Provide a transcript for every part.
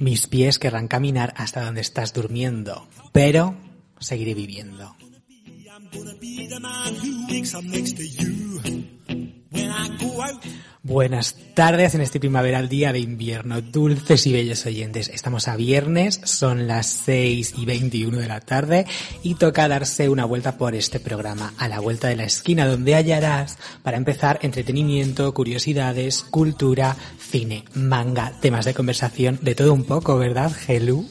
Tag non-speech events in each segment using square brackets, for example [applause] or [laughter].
Mis pies querrán caminar hasta donde estás durmiendo, pero seguiré viviendo. Buenas tardes en este primaveral día de invierno, dulces y bellos oyentes. Estamos a viernes, son las 6 y 21 de la tarde y toca darse una vuelta por este programa, a la vuelta de la esquina, donde hallarás, para empezar, entretenimiento, curiosidades, cultura, cine, manga, temas de conversación, de todo un poco, ¿verdad, Gelu?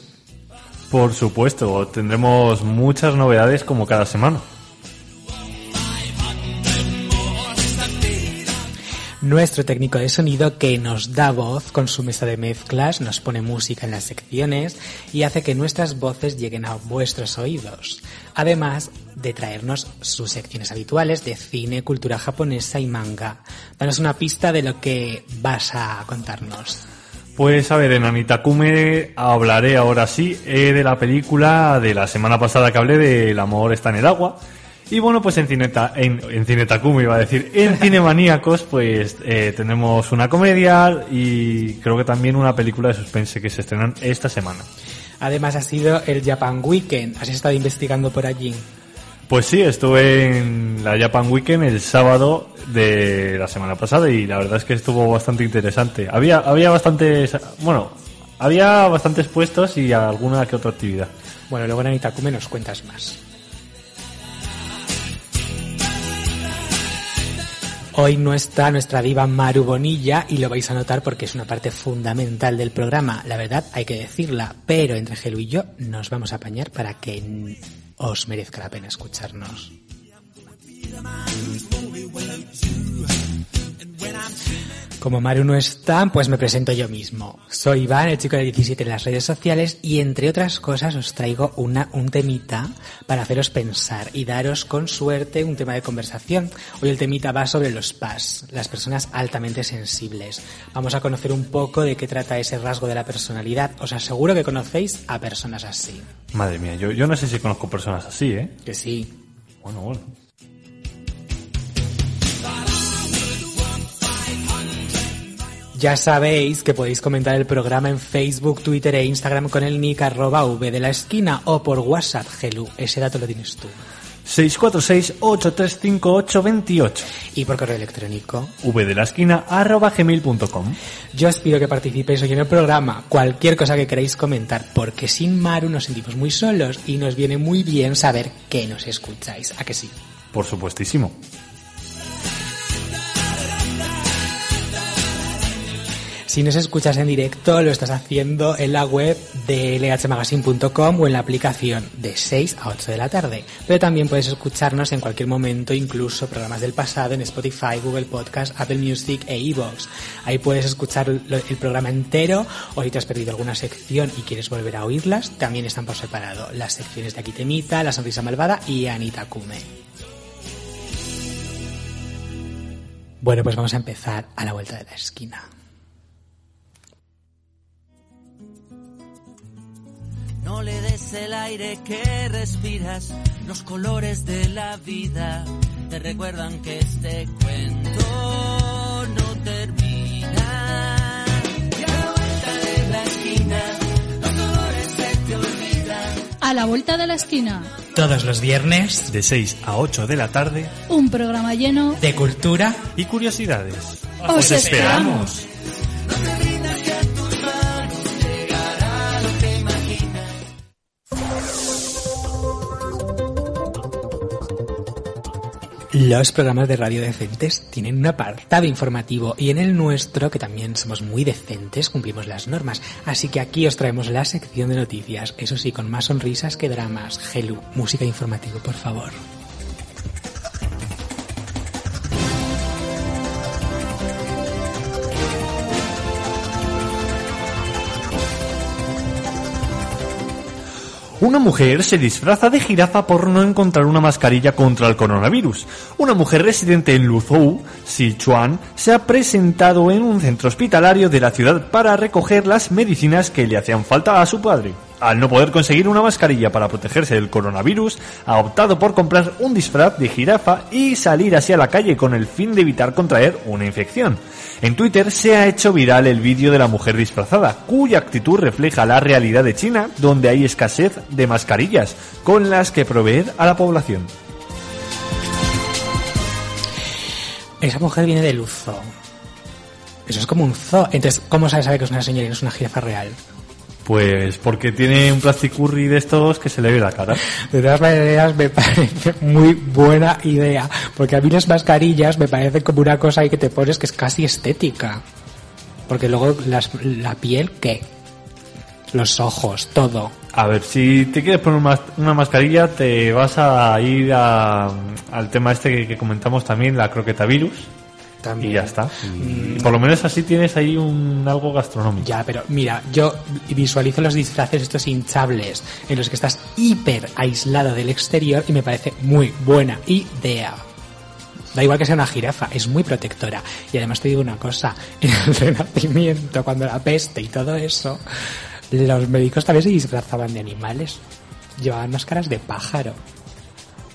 Por supuesto, tendremos muchas novedades como cada semana. Nuestro técnico de sonido que nos da voz con su mesa de mezclas, nos pone música en las secciones y hace que nuestras voces lleguen a vuestros oídos. Además de traernos sus secciones habituales de cine, cultura japonesa y manga. Danos una pista de lo que vas a contarnos. Pues a ver, en Anitakume hablaré ahora sí eh, de la película de la semana pasada que hablé de El amor está en el agua y bueno, pues en Cineta, en, en Cinetakume iba a decir, en Cinemaníacos, pues eh, tenemos una comedia y creo que también una película de suspense que se estrenan esta semana. Además ha sido el Japan Weekend, ¿has estado investigando por allí? Pues sí, estuve en la Japan Weekend el sábado de la semana pasada y la verdad es que estuvo bastante interesante. Había, había bastantes, bueno, había bastantes puestos y alguna que otra actividad. Bueno, luego en Anitakume nos cuentas más. Hoy no está nuestra diva Maru Bonilla y lo vais a notar porque es una parte fundamental del programa. La verdad, hay que decirla, pero entre Gelu y yo nos vamos a apañar para que os merezca la pena escucharnos. Como Maru no está, pues me presento yo mismo. Soy Iván, el chico de 17 en las redes sociales y entre otras cosas os traigo una, un temita para haceros pensar y daros con suerte un tema de conversación. Hoy el temita va sobre los PAS, las personas altamente sensibles. Vamos a conocer un poco de qué trata ese rasgo de la personalidad. Os aseguro que conocéis a personas así. Madre mía, yo, yo no sé si conozco personas así, ¿eh? Que sí. Bueno, bueno. Ya sabéis que podéis comentar el programa en Facebook, Twitter e Instagram con el nick arroba V de la esquina o por WhatsApp, Gelu. Ese dato lo tienes tú. 646-835828. Y por correo electrónico. V de la esquina arroba gmail.com. Yo os pido que participéis hoy en el programa. Cualquier cosa que queráis comentar, porque sin Maru nos sentimos muy solos y nos viene muy bien saber que nos escucháis. ¿A que sí? Por supuestísimo. Si nos escuchas en directo, lo estás haciendo en la web de lhmagazine.com o en la aplicación de 6 a 8 de la tarde. Pero también puedes escucharnos en cualquier momento, incluso programas del pasado en Spotify, Google Podcast, Apple Music e iVoox. Ahí puedes escuchar el programa entero o si te has perdido alguna sección y quieres volver a oírlas, también están por separado. Las secciones de Aquí Temita, La Sonrisa Malvada y Anita Kume. Bueno, pues vamos a empezar a la vuelta de la esquina. No le des el aire que respiras, los colores de la vida te recuerdan que este cuento no termina. Y a la vuelta de la esquina, los colores se te olvidan. A la vuelta de la esquina, Todos los viernes De 6 a 8 de la tarde un programa lleno de cultura. y curiosidades. Os esperamos. Los programas de radio decentes tienen un apartado informativo y en el nuestro, que también somos muy decentes, cumplimos las normas. Así que aquí os traemos la sección de noticias, eso sí, con más sonrisas que dramas. Gelu, música informativa, por favor. Una mujer se disfraza de jirafa por no encontrar una mascarilla contra el coronavirus. Una mujer residente en Luzhou, Sichuan, se ha presentado en un centro hospitalario de la ciudad para recoger las medicinas que le hacían falta a su padre. Al no poder conseguir una mascarilla para protegerse del coronavirus, ha optado por comprar un disfraz de jirafa y salir así a la calle con el fin de evitar contraer una infección. En Twitter se ha hecho viral el vídeo de la mujer disfrazada, cuya actitud refleja la realidad de China, donde hay escasez de mascarillas con las que proveer a la población. Esa mujer viene del zoo. Eso es como un zoo. Entonces, ¿cómo sabe que es una señora y no es una jirafa real? Pues porque tiene un plasticurri de estos que se le ve la cara. De todas maneras, me parece muy buena idea. Porque a mí las mascarillas me parecen como una cosa ahí que te pones que es casi estética. Porque luego las- la piel, ¿qué? Los ojos, todo. A ver, si te quieres poner una, una mascarilla, te vas a ir a- al tema este que, que comentamos también, la croqueta virus, También. y ya está. Y por lo menos así tienes ahí un algo gastronómico. Ya, pero mira, yo visualizo los disfraces estos hinchables en los que estás hiper aislado del exterior y me parece muy buena idea. Da igual que sea una jirafa, es muy protectora. Y además te digo una cosa, [laughs] en el Renacimiento, cuando la peste y todo eso, los médicos también se disfrazaban de animales. Llevaban máscaras de pájaro.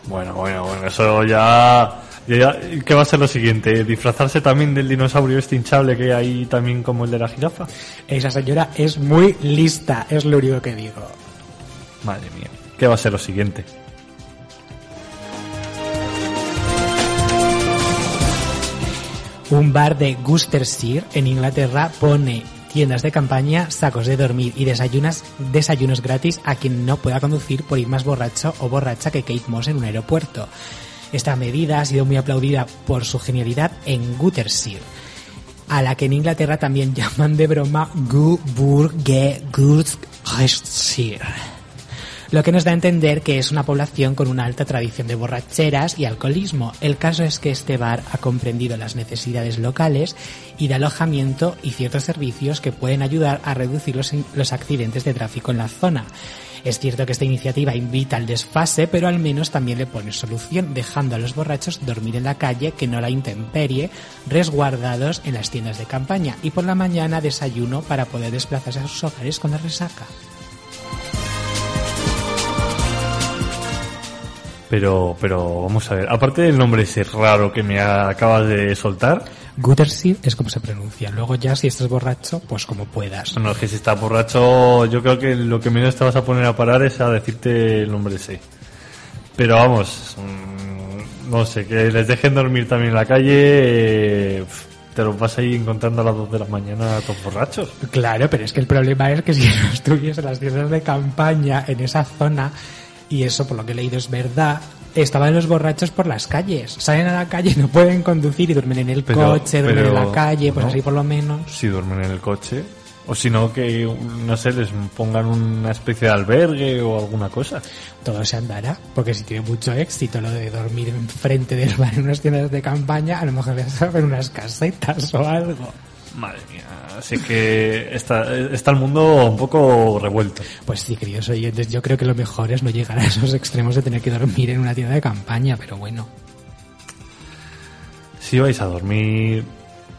Bueno, bueno, bueno, eso ya, ¿Qué va a ser lo siguiente? ¿Disfrazarse también del dinosaurio este hinchable que hay también como el de la jirafa? Esa señora es muy lista, es lo único que digo. Madre mía. ¿Qué va a ser lo siguiente? Un bar de Gloucestershire en Inglaterra pone tiendas de campaña, sacos de dormir y desayunas, desayunos gratis a quien no pueda conducir por ir más borracho o borracha que Kate Moss en un aeropuerto. Esta medida ha sido muy aplaudida por su genialidad en Gloucestershire, a la que en Inglaterra también [laughs] llaman de broma Guburge Gloucestershire lo que nos da a entender que es una población con una alta tradición de borracheras y alcoholismo. El caso es que este bar ha comprendido las necesidades locales y de alojamiento y ciertos servicios que pueden ayudar a reducir los accidentes de tráfico en la zona. Es cierto que esta iniciativa invita al desfase, pero al menos también le pone solución, dejando a los borrachos dormir en la calle, que no la intemperie, resguardados en las tiendas de campaña, y por la mañana desayuno para poder desplazarse a sus hogares con la resaca. Pero, pero vamos a ver, aparte del nombre ese raro que me acabas de soltar, Gutterseed es como se pronuncia. Luego ya si estás borracho, pues como puedas. bueno, es que si estás borracho, yo creo que lo que menos te vas a poner a parar es a decirte el nombre ese. Pero vamos, no sé, que les dejen dormir también en la calle, eh, te los vas ahí encontrando a las 2 de la mañana todos borrachos. Claro, pero es que el problema es que si [laughs] no estuviese en las tiendas de campaña en esa zona, y eso por lo que he leído es verdad, estaban los borrachos por las calles. Salen a la calle, no pueden conducir y duermen en el Pero- coche, duermen pero, en la calle, pues ¿no? así por lo menos. Si duermen en el coche, o si no, que, no sé, les pongan una especie de albergue o alguna cosa. Todo se andará, porque si tiene mucho éxito lo de dormir enfrente del [laughs] bar en unas tiendas de campaña, a lo mejor les abren unas casetas o algo. Madre mía, así que está, está el mundo un poco revuelto. Pues sí, queridos oyentes, yo creo que lo mejor es no llegar a esos extremos de tener que dormir en una tienda de campaña, pero bueno. Si vais a dormir,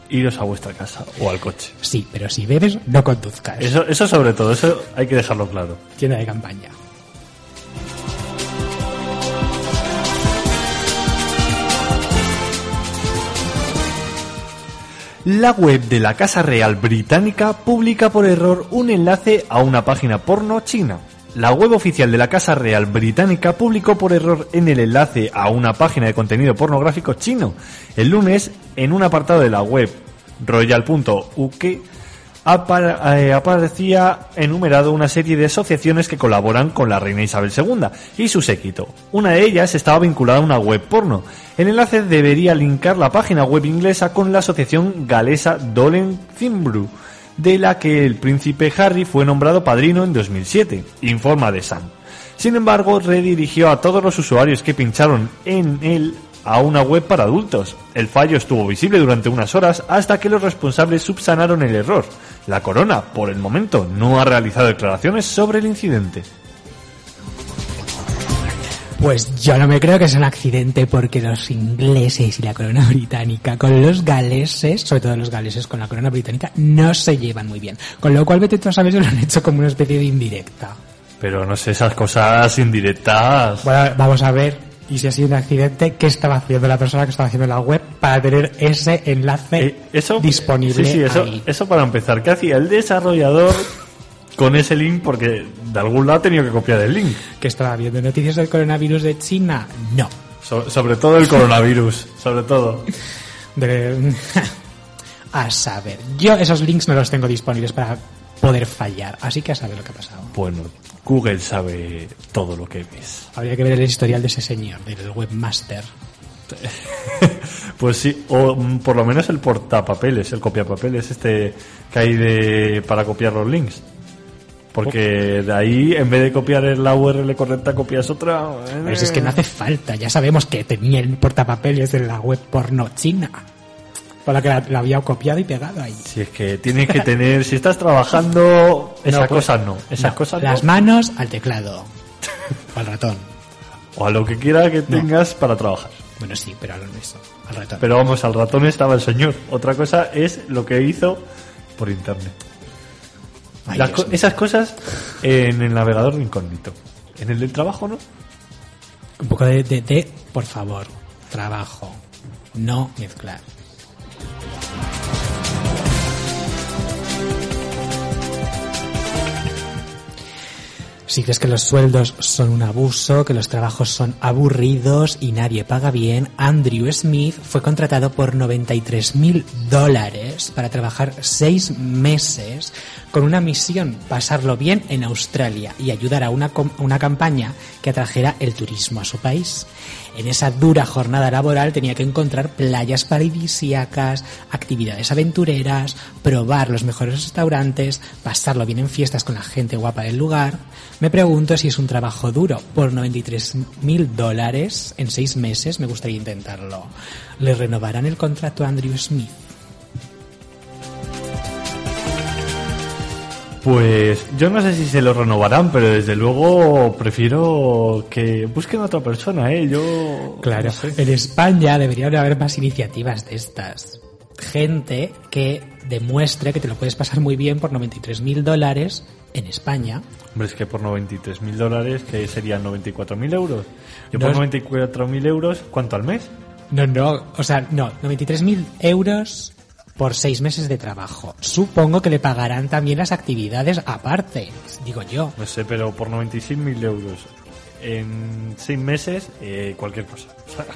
iros a vuestra casa o al coche. Sí, pero si bebes, no conduzcas. Eso, eso sobre todo, eso hay que dejarlo claro. Tienda de campaña. La web de la Casa Real Británica publica por error un enlace a una página porno china. La web oficial de la Casa Real Británica publicó por error en el enlace a una página de contenido pornográfico chino. El lunes, en un apartado de la web royal.uk, aparecía enumerado una serie de asociaciones que colaboran con la reina Isabel II y su séquito. Una de ellas estaba vinculada a una web porno. El enlace debería linkar la página web inglesa con la asociación galesa Dolen Zimbru, de la que el príncipe Harry fue nombrado padrino en 2007, informa The Sun. Sin embargo, redirigió a todos los usuarios que pincharon en él a una web para adultos. El fallo estuvo visible durante unas horas hasta que los responsables subsanaron el error. La corona, por el momento, no ha realizado declaraciones sobre el incidente. Pues yo no me creo que sea un accidente porque los ingleses y la corona [laughs] británica con los galeses, sobre todo los galeses con la corona británica, no se llevan muy bien. Con lo cual, vete tú a saber si lo han hecho como una especie de indirecta. Pero no sé, esas cosas indirectas. Bueno, vamos a ver. Y si ha sido un accidente, ¿qué estaba haciendo la persona que estaba haciendo la web para tener ese enlace Eh, eso, disponible Sí, sí, eso, ahí? eso para empezar. ¿Qué hacía el desarrollador con ese link? Porque de algún lado ha tenido que copiar el link. ¿Que estaba viendo noticias del coronavirus de China? No. So- sobre todo el coronavirus. sobre todo. De- [laughs] a saber. Yo esos links no los tengo disponibles para poder fallar. Así que a saber lo que ha pasado. Bueno, Google sabe todo lo que ves. Habría que ver el historial de ese señor, del webmaster. [laughs] Pues sí, o mm, por lo menos el portapapeles, el copiapapeles este que hay de, para copiar los links. Porque de ahí, en vez de copiar la URL correcta, copias otra. Pero si es que no hace falta. Ya sabemos que tenía el portapapeles de la web porno china. Por la que la, la había copiado y pegado ahí. Si es que tienes que tener, si estás trabajando, [laughs] esas pues, cosas no. Esas no, cosas Las no. manos al teclado. o al ratón. O a lo que quiera que tengas para trabajar. Bueno, sí, pero al, al ratón. Pero vamos, al ratón estaba el señor. Otra cosa es lo que hizo por internet. Ay, Las Dios co- mío. esas cosas en el navegador de incógnito. En el del trabajo, ¿no? Un poco de, de, de, por favor, trabajo. No mezclar. Si crees que los sueldos son un abuso, que los trabajos son aburridos y nadie paga bien, Andrew Smith fue contratado por 93 mil dólares para trabajar seis meses con una misión, pasarlo bien en Australia y ayudar a una, una campaña que atrajera el turismo a su país. En esa dura jornada laboral tenía que encontrar playas paradisíacas, actividades aventureras, probar los mejores restaurantes, pasarlo bien en fiestas con la gente guapa del lugar. Me pregunto si es un trabajo duro. Por 93 mil dólares en seis meses me gustaría intentarlo. ¿Le renovarán el contrato a Andrew Smith? Pues yo no sé si se lo renovarán, pero desde luego prefiero que busquen a otra persona, ¿eh? Yo... Claro, no sé. en España deberían haber más iniciativas de estas. Gente que demuestre que te lo puedes pasar muy bien por 93 mil dólares en España. Hombre, es que por 93 mil dólares, que serían 94 mil euros. Yo No por es- 94 mil euros, ¿cuánto al mes? No, no, o sea, no, 93 mil euros por seis meses de trabajo. Supongo que le pagarán también las actividades aparte, digo yo. No sé, pero por 96 mil euros en seis meses, eh, cualquier cosa. [laughs]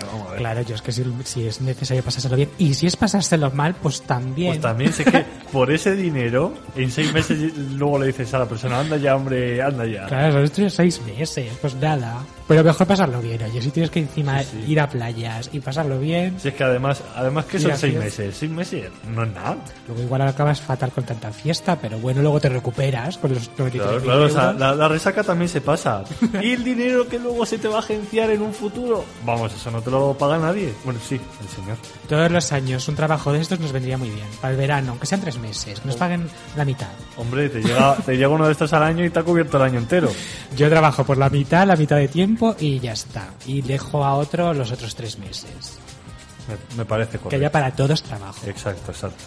Vamos a ver. Claro, yo es que si, si es necesario pasárselo bien. Y si es pasárselo mal, pues también. Pues también sé que [laughs] por ese dinero, en seis meses luego le dices a la persona, anda ya, hombre, anda ya. Claro, son estos seis meses, pues nada. Pero mejor pasarlo bien, oye, si tienes que encima Sí, sí. ir a playas y pasarlo bien, Si es que además, además que son seis meses, seis meses no es nada. luego igual acabas fatal con tanta fiesta, pero bueno, luego te recuperas con los 93 Claro, claro, o sea, la, la resaca también se pasa. [laughs] ¿Y el dinero que luego se te va a agenciar en un futuro? Vamos, eso no te lo paga nadie. Bueno, sí, el señor. Todos los años un trabajo de estos nos vendría muy bien. Para el verano, aunque sean tres meses, que nos paguen la mitad. Hombre, te llega, te llega uno de estos al año y te ha cubierto el año entero. [laughs] Yo trabajo por la mitad, la mitad de tiempo y ya está. Y dejo a otro los otros tres meses. Me, me parece Que haya para todos trabajo. Exacto, exacto.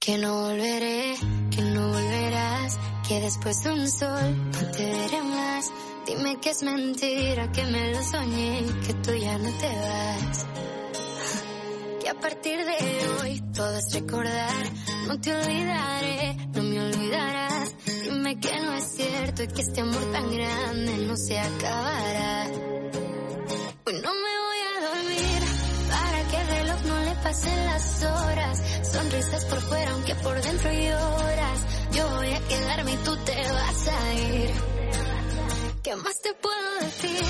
Que no volveré, que después de un sol no te veré más. Dime que es mentira, que me lo soñé, que tú ya no te vas. Que a partir de hoy todo es recordar, no te olvidaré, no me olvidarás. Dime que no es cierto y que este amor tan grande no se acabará. Hoy no me voy a dormir para que el reloj no le pasen las horas. Sonrisas por fuera aunque por dentro lloras. Yo voy a quedarme y tú te vas a ir. ¿Qué más te puedo decir?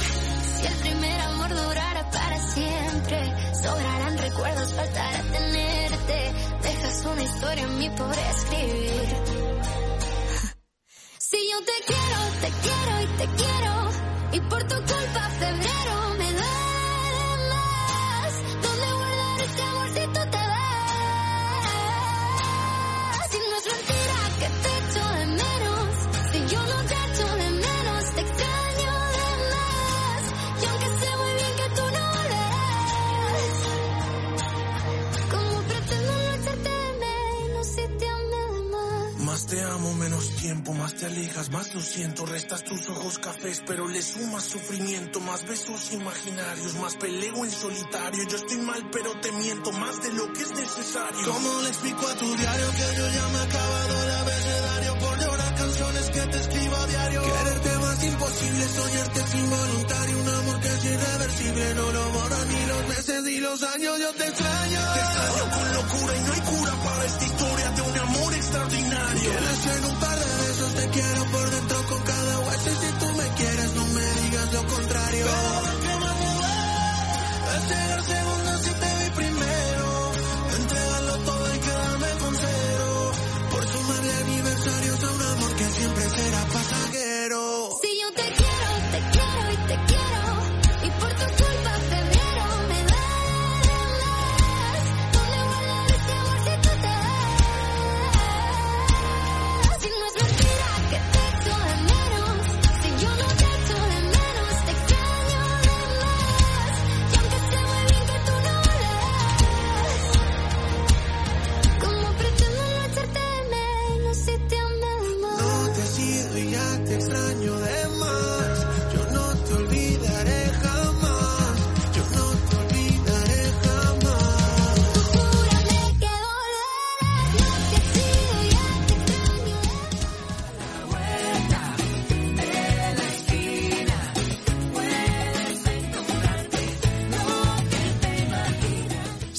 Si el primer amor durara para siempre, sobrarán recuerdos, faltará tenerte. Dejas una historia en mí por escribir. [laughs] Si yo te quiero, te quiero y te quiero. Y por tu culpa febrero menos tiempo, más te alejas, más lo siento. Restas tus ojos cafés, pero le sumas sufrimiento. Más besos imaginarios, más peleo en solitario. Yo estoy mal, pero te miento más de lo que es necesario. ¿Cómo le explico a tu diario que yo ya me he acabado el abecedario por llorar canciones que te escribo a diario? Quererte más imposible, soñarte es involuntario. Un amor que es irreversible, no lo borran ni los meses ni los años. Yo te extraño. Te extraño con locura y no hay cura para esta historia de un amor extraordinario. Quieres en un lo contrario. Pero que más duele es llegar segundo si te vi primero. Entregarlo todo y quedarme con cero. Por sumarle aniversarios a un amor que siempre será pasajero.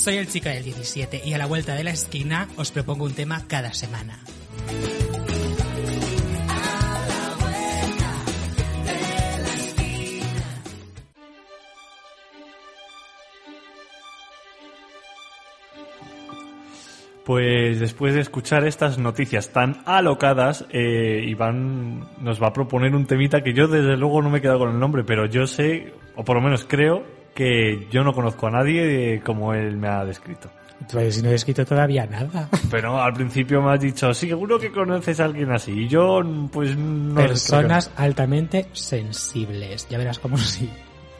Soy el chico del 17 y a la vuelta de la esquina os propongo un tema cada semana. Pues después de escuchar estas noticias tan alocadas, eh, Iván nos va a proponer un temita que yo desde luego no me he quedado con el nombre, pero yo sé, o por lo menos creo, que yo no conozco a nadie como él me ha descrito. Pues no he escrito todavía nada. [laughs] Pero al principio me has dicho, seguro que conoces a alguien así. Y yo, pues no. Personas altamente sensibles. Ya verás cómo sí.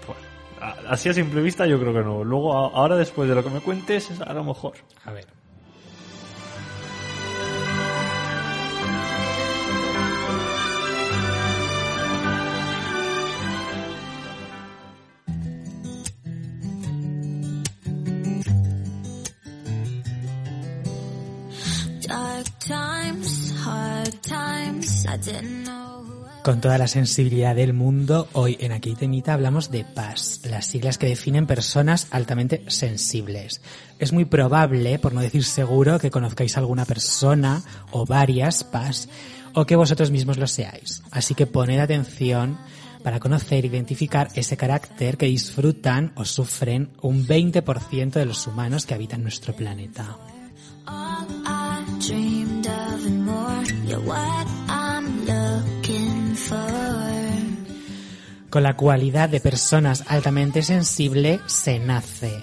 Pues, a- así a simple vista yo creo que no. Luego, ahora después de lo que me cuentes, a lo mejor. A ver. Con toda la sensibilidad del mundo, hoy en Aquí Temita hablamos de PAS, las siglas que definen personas altamente sensibles. Es muy probable, por no decir seguro, que conozcáis alguna persona o varias PAS o que vosotros mismos lo seáis. Así que poned atención para conocer e identificar ese carácter que disfrutan o sufren un 20% de los humanos que habitan nuestro planeta. Con la cualidad de personas altamente sensible se nace.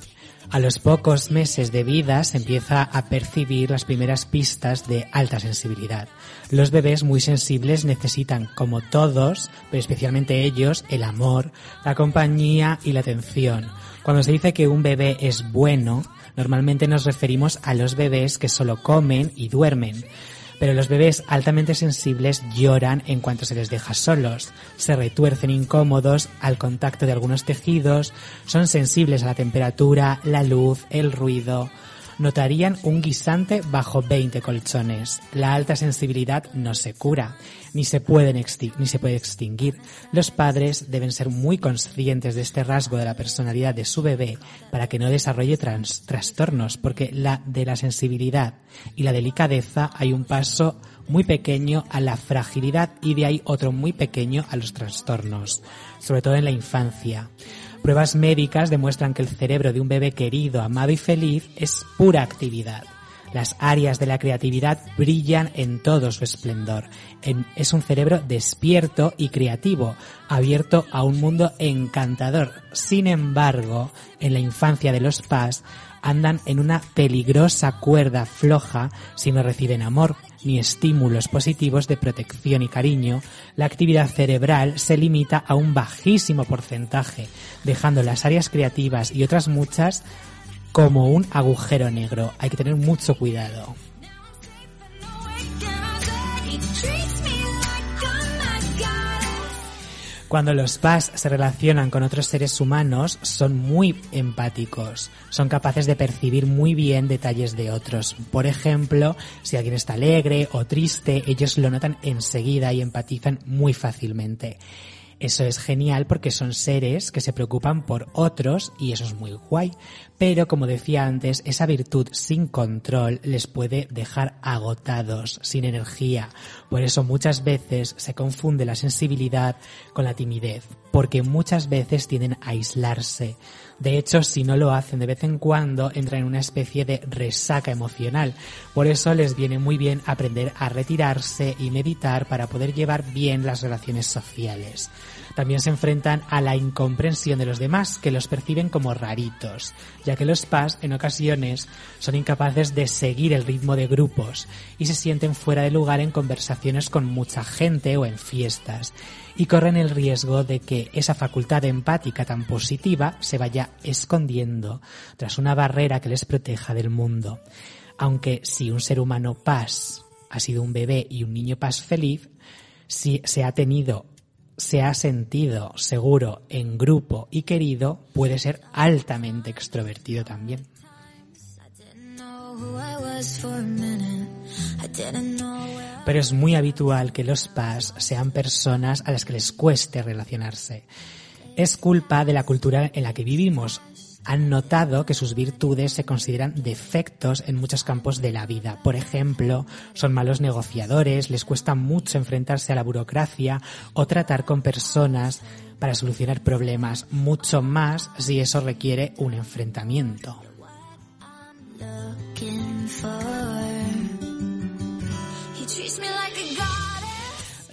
A los pocos meses de vida se empieza a percibir las primeras pistas de alta sensibilidad. Los bebés muy sensibles necesitan, como todos, pero especialmente ellos, el amor, la compañía y la atención. Cuando se dice que un bebé es bueno, normalmente nos referimos a los bebés que solo comen y duermen. Pero los bebés altamente sensibles lloran en cuanto se les deja solos, se retuercen incómodos al contacto de algunos tejidos, son sensibles a la temperatura, la luz, el ruido. Notarían un guisante bajo 20 colchones. La alta sensibilidad no se cura, ni se, pueden ni se puede extinguir. Los padres deben ser muy conscientes de este rasgo de la personalidad de su bebé para que no desarrolle trastornos, porque la de la sensibilidad y la delicadeza hay un paso muy pequeño a la fragilidad y de ahí otro muy pequeño a los trastornos, sobre todo en la infancia. Pruebas médicas demuestran que el cerebro de un bebé querido, amado y feliz es pura actividad. Las áreas de la creatividad brillan en todo su esplendor. En- es un cerebro despierto y creativo, abierto a un mundo encantador. Sin embargo, en la infancia de los PAS andan en una peligrosa cuerda floja si no reciben amor ni estímulos positivos de protección y cariño, la actividad cerebral se limita a un bajísimo porcentaje, dejando las áreas creativas y otras muchas como un agujero negro. Hay que tener mucho cuidado. Cuando los PAS se relacionan con otros seres humanos, son muy empáticos. Son capaces de percibir muy bien detalles de otros. Por ejemplo, si alguien está alegre o triste, ellos lo notan enseguida y empatizan muy fácilmente. Eso es genial porque son seres que se preocupan por otros y eso es muy guay. Pero como decía antes, esa virtud sin control les puede dejar agotados, sin energía. Por eso muchas veces se confunde la sensibilidad con la timidez, porque muchas veces tienden a aislarse. De hecho, si no lo hacen de vez en cuando, entran en una especie de resaca emocional. Por eso les viene muy bien aprender a retirarse y meditar para poder llevar bien las relaciones sociales. También se enfrentan a la incomprensión de los demás, que los perciben como raritos, ya que los PAS en ocasiones son incapaces de seguir el ritmo de grupos y se sienten fuera de lugar en conversaciones con mucha gente o en fiestas y corren el riesgo de que esa facultad empática tan positiva se vaya escondiendo tras una barrera que les proteja del mundo. Aunque si un ser humano paz ha sido un bebé y un niño paz feliz, si se ha tenido se ha sentido seguro en grupo y querido, puede ser altamente extrovertido también. Pero es muy habitual que los PAS sean personas a las que les cueste relacionarse. Es culpa de la cultura en la que vivimos. Han notado que sus virtudes se consideran defectos en muchos campos de la vida. Por ejemplo, son malos negociadores, les cuesta mucho enfrentarse a la burocracia o tratar con personas para solucionar problemas, mucho más si eso requiere un enfrentamiento.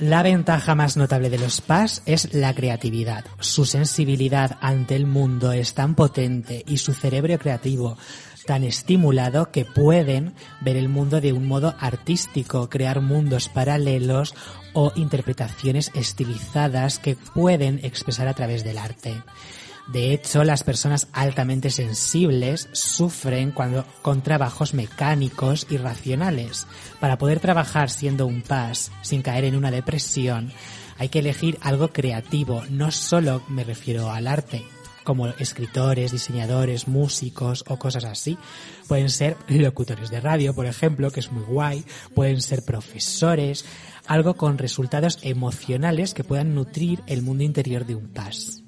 La ventaja más notable de los PAS es la creatividad. Su sensibilidad ante el mundo es tan potente y su cerebro creativo tan estimulado que pueden ver el mundo de un modo artístico, crear mundos paralelos o interpretaciones estilizadas que pueden expresar a través del arte. De hecho, las personas altamente sensibles sufren cuando con trabajos mecánicos y racionales. Para poder trabajar siendo un paz sin caer en una depresión, hay que elegir algo creativo. No solo me refiero al arte, como escritores, diseñadores, músicos o cosas así. Pueden ser locutores de radio, por ejemplo, que es muy guay. Pueden ser profesores, algo con resultados emocionales que puedan nutrir el mundo interior de un paz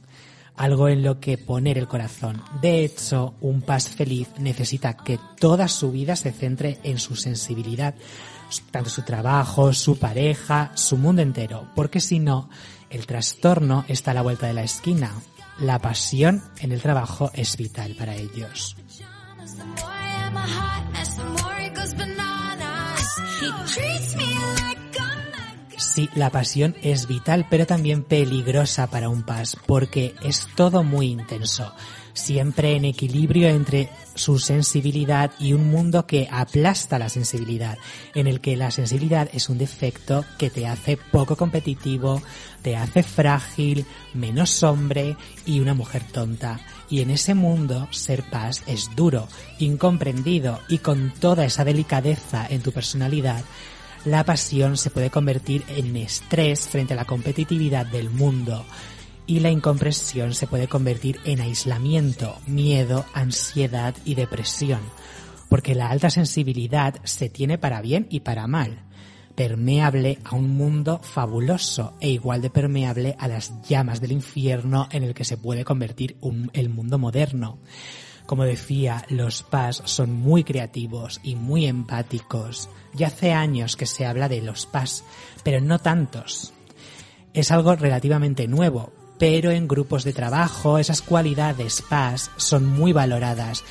algo en lo que poner el corazón. De hecho, un paz feliz necesita que toda su vida se centre en su sensibilidad, tanto su trabajo, su pareja, su mundo entero, porque si no, el trastorno está a la vuelta de la esquina. La pasión en el trabajo es vital para ellos. Sí, la pasión es vital, pero también peligrosa para un paz, porque es todo muy intenso, siempre en equilibrio entre su sensibilidad y un mundo que aplasta la sensibilidad, en el que la sensibilidad es un defecto que te hace poco competitivo, te hace frágil, menos hombre y una mujer tonta. Y en ese mundo ser paz es duro, incomprendido y con toda esa delicadeza en tu personalidad la pasión se puede convertir en estrés frente a la competitividad del mundo y la incompresión se puede convertir en aislamiento, miedo, ansiedad y depresión, porque la alta sensibilidad se tiene para bien y para mal, permeable a un mundo fabuloso e igual de permeable a las llamas del infierno en el que se puede convertir el mundo moderno. Como decía, los PAS son muy creativos y muy empáticos. Ya hace años que se habla de los PAS, pero no tantos. Es algo relativamente nuevo, pero en grupos de trabajo esas cualidades PAS son muy valoradas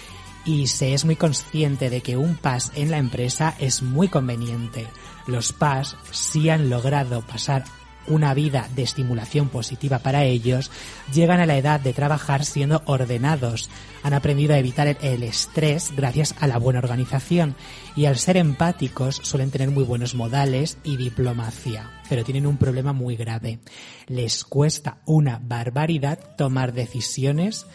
y se es muy consciente de que un PAS en la empresa es muy conveniente. Los PAS sí han logrado pasar una vida de estimulación positiva para ellos, llegan a la edad de trabajar siendo ordenados. Han aprendido a evitar el estrés gracias a la buena organización y al ser empáticos suelen tener muy buenos modales y diplomacia, pero tienen un problema muy grave. Les cuesta una barbaridad tomar decisiones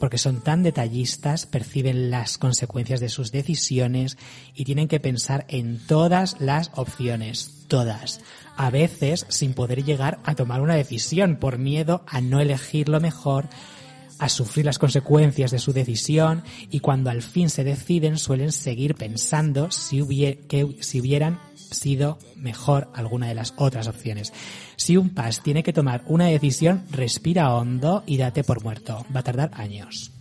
porque son tan detallistas, perciben las consecuencias de sus decisiones y tienen que pensar en todas las opciones, todas, a veces sin poder llegar a tomar una decisión por miedo a no elegir lo mejor, a sufrir las consecuencias de su decisión y cuando al fin se deciden suelen seguir pensando si, si hubieran sido mejor alguna de las otras opciones. Si un PAS tiene que tomar una decisión, respira hondo y date por muerto. Va a tardar años.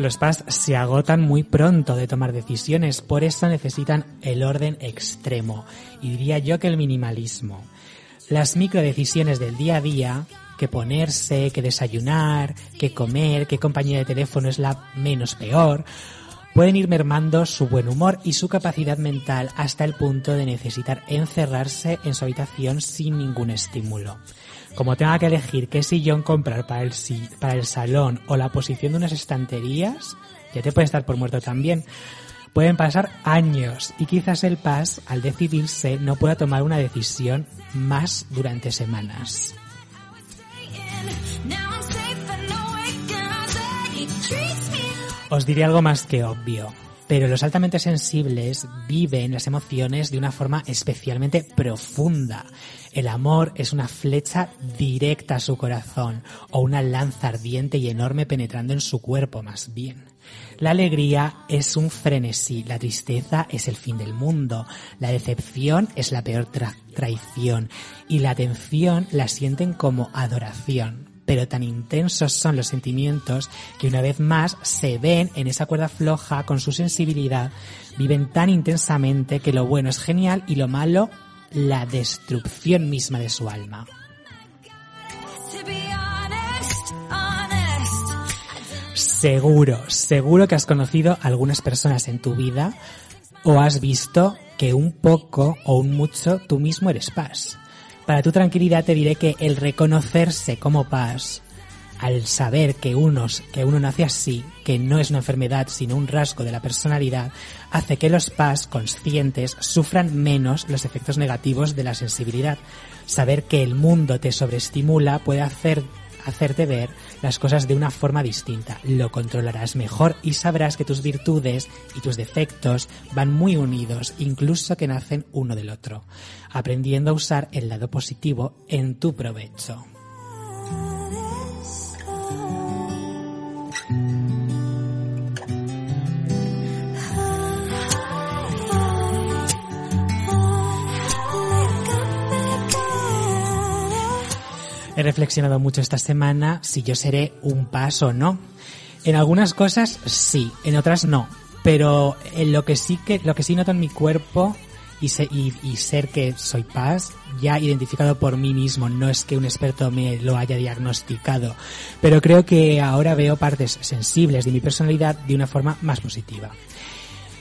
Los PAS se agotan muy pronto de tomar decisiones, por eso necesitan el orden extremo, y diría yo que el minimalismo. Las microdecisiones del día a día, que ponerse, que desayunar, que comer, qué compañía de teléfono es la menos peor, pueden ir mermando su buen humor y su capacidad mental hasta el punto de necesitar encerrarse en su habitación sin ningún estímulo. Como tenga que elegir qué sillón comprar para el, para el salón o la posición de unas estanterías, ya te puede estar por muerto también. Pueden pasar años y quizás el PAS, al decidirse, no pueda tomar una decisión más durante semanas. Os diré algo más que obvio, pero los altamente sensibles viven las emociones de una forma especialmente profunda. El amor es una flecha directa a su corazón o una lanza ardiente y enorme penetrando en su cuerpo más bien. La alegría es un frenesí, la tristeza es el fin del mundo, la decepción es la peor traición y la atención la sienten como adoración pero tan intensos son los sentimientos que una vez más se ven en esa cuerda floja con su sensibilidad, viven tan intensamente que lo bueno es genial y lo malo la destrucción misma de su alma. Seguro, seguro que has conocido algunas personas en tu vida o has visto que un poco o un mucho tú mismo eres paz. Para tu tranquilidad te diré que el reconocerse como paz, al saber que, unos, que uno nace así, que no es una enfermedad sino un rasgo de la personalidad, hace que los paz conscientes sufran menos los efectos negativos de la sensibilidad. Saber que el mundo te sobreestimula puede hacer hacerte ver las cosas de una forma distinta. Lo controlarás mejor y sabrás que tus virtudes y tus defectos van muy unidos, incluso que nacen uno del otro, aprendiendo a usar el lado positivo en tu provecho. He reflexionado mucho esta semana si yo seré un paso o no. En algunas cosas sí, en otras no. Pero en lo que sí que, lo que sí noto en mi cuerpo y, y, ser que soy paz, ya identificado por mí mismo, no es que un experto me lo haya diagnosticado, pero creo que ahora veo partes sensibles de mi personalidad de una forma más positiva.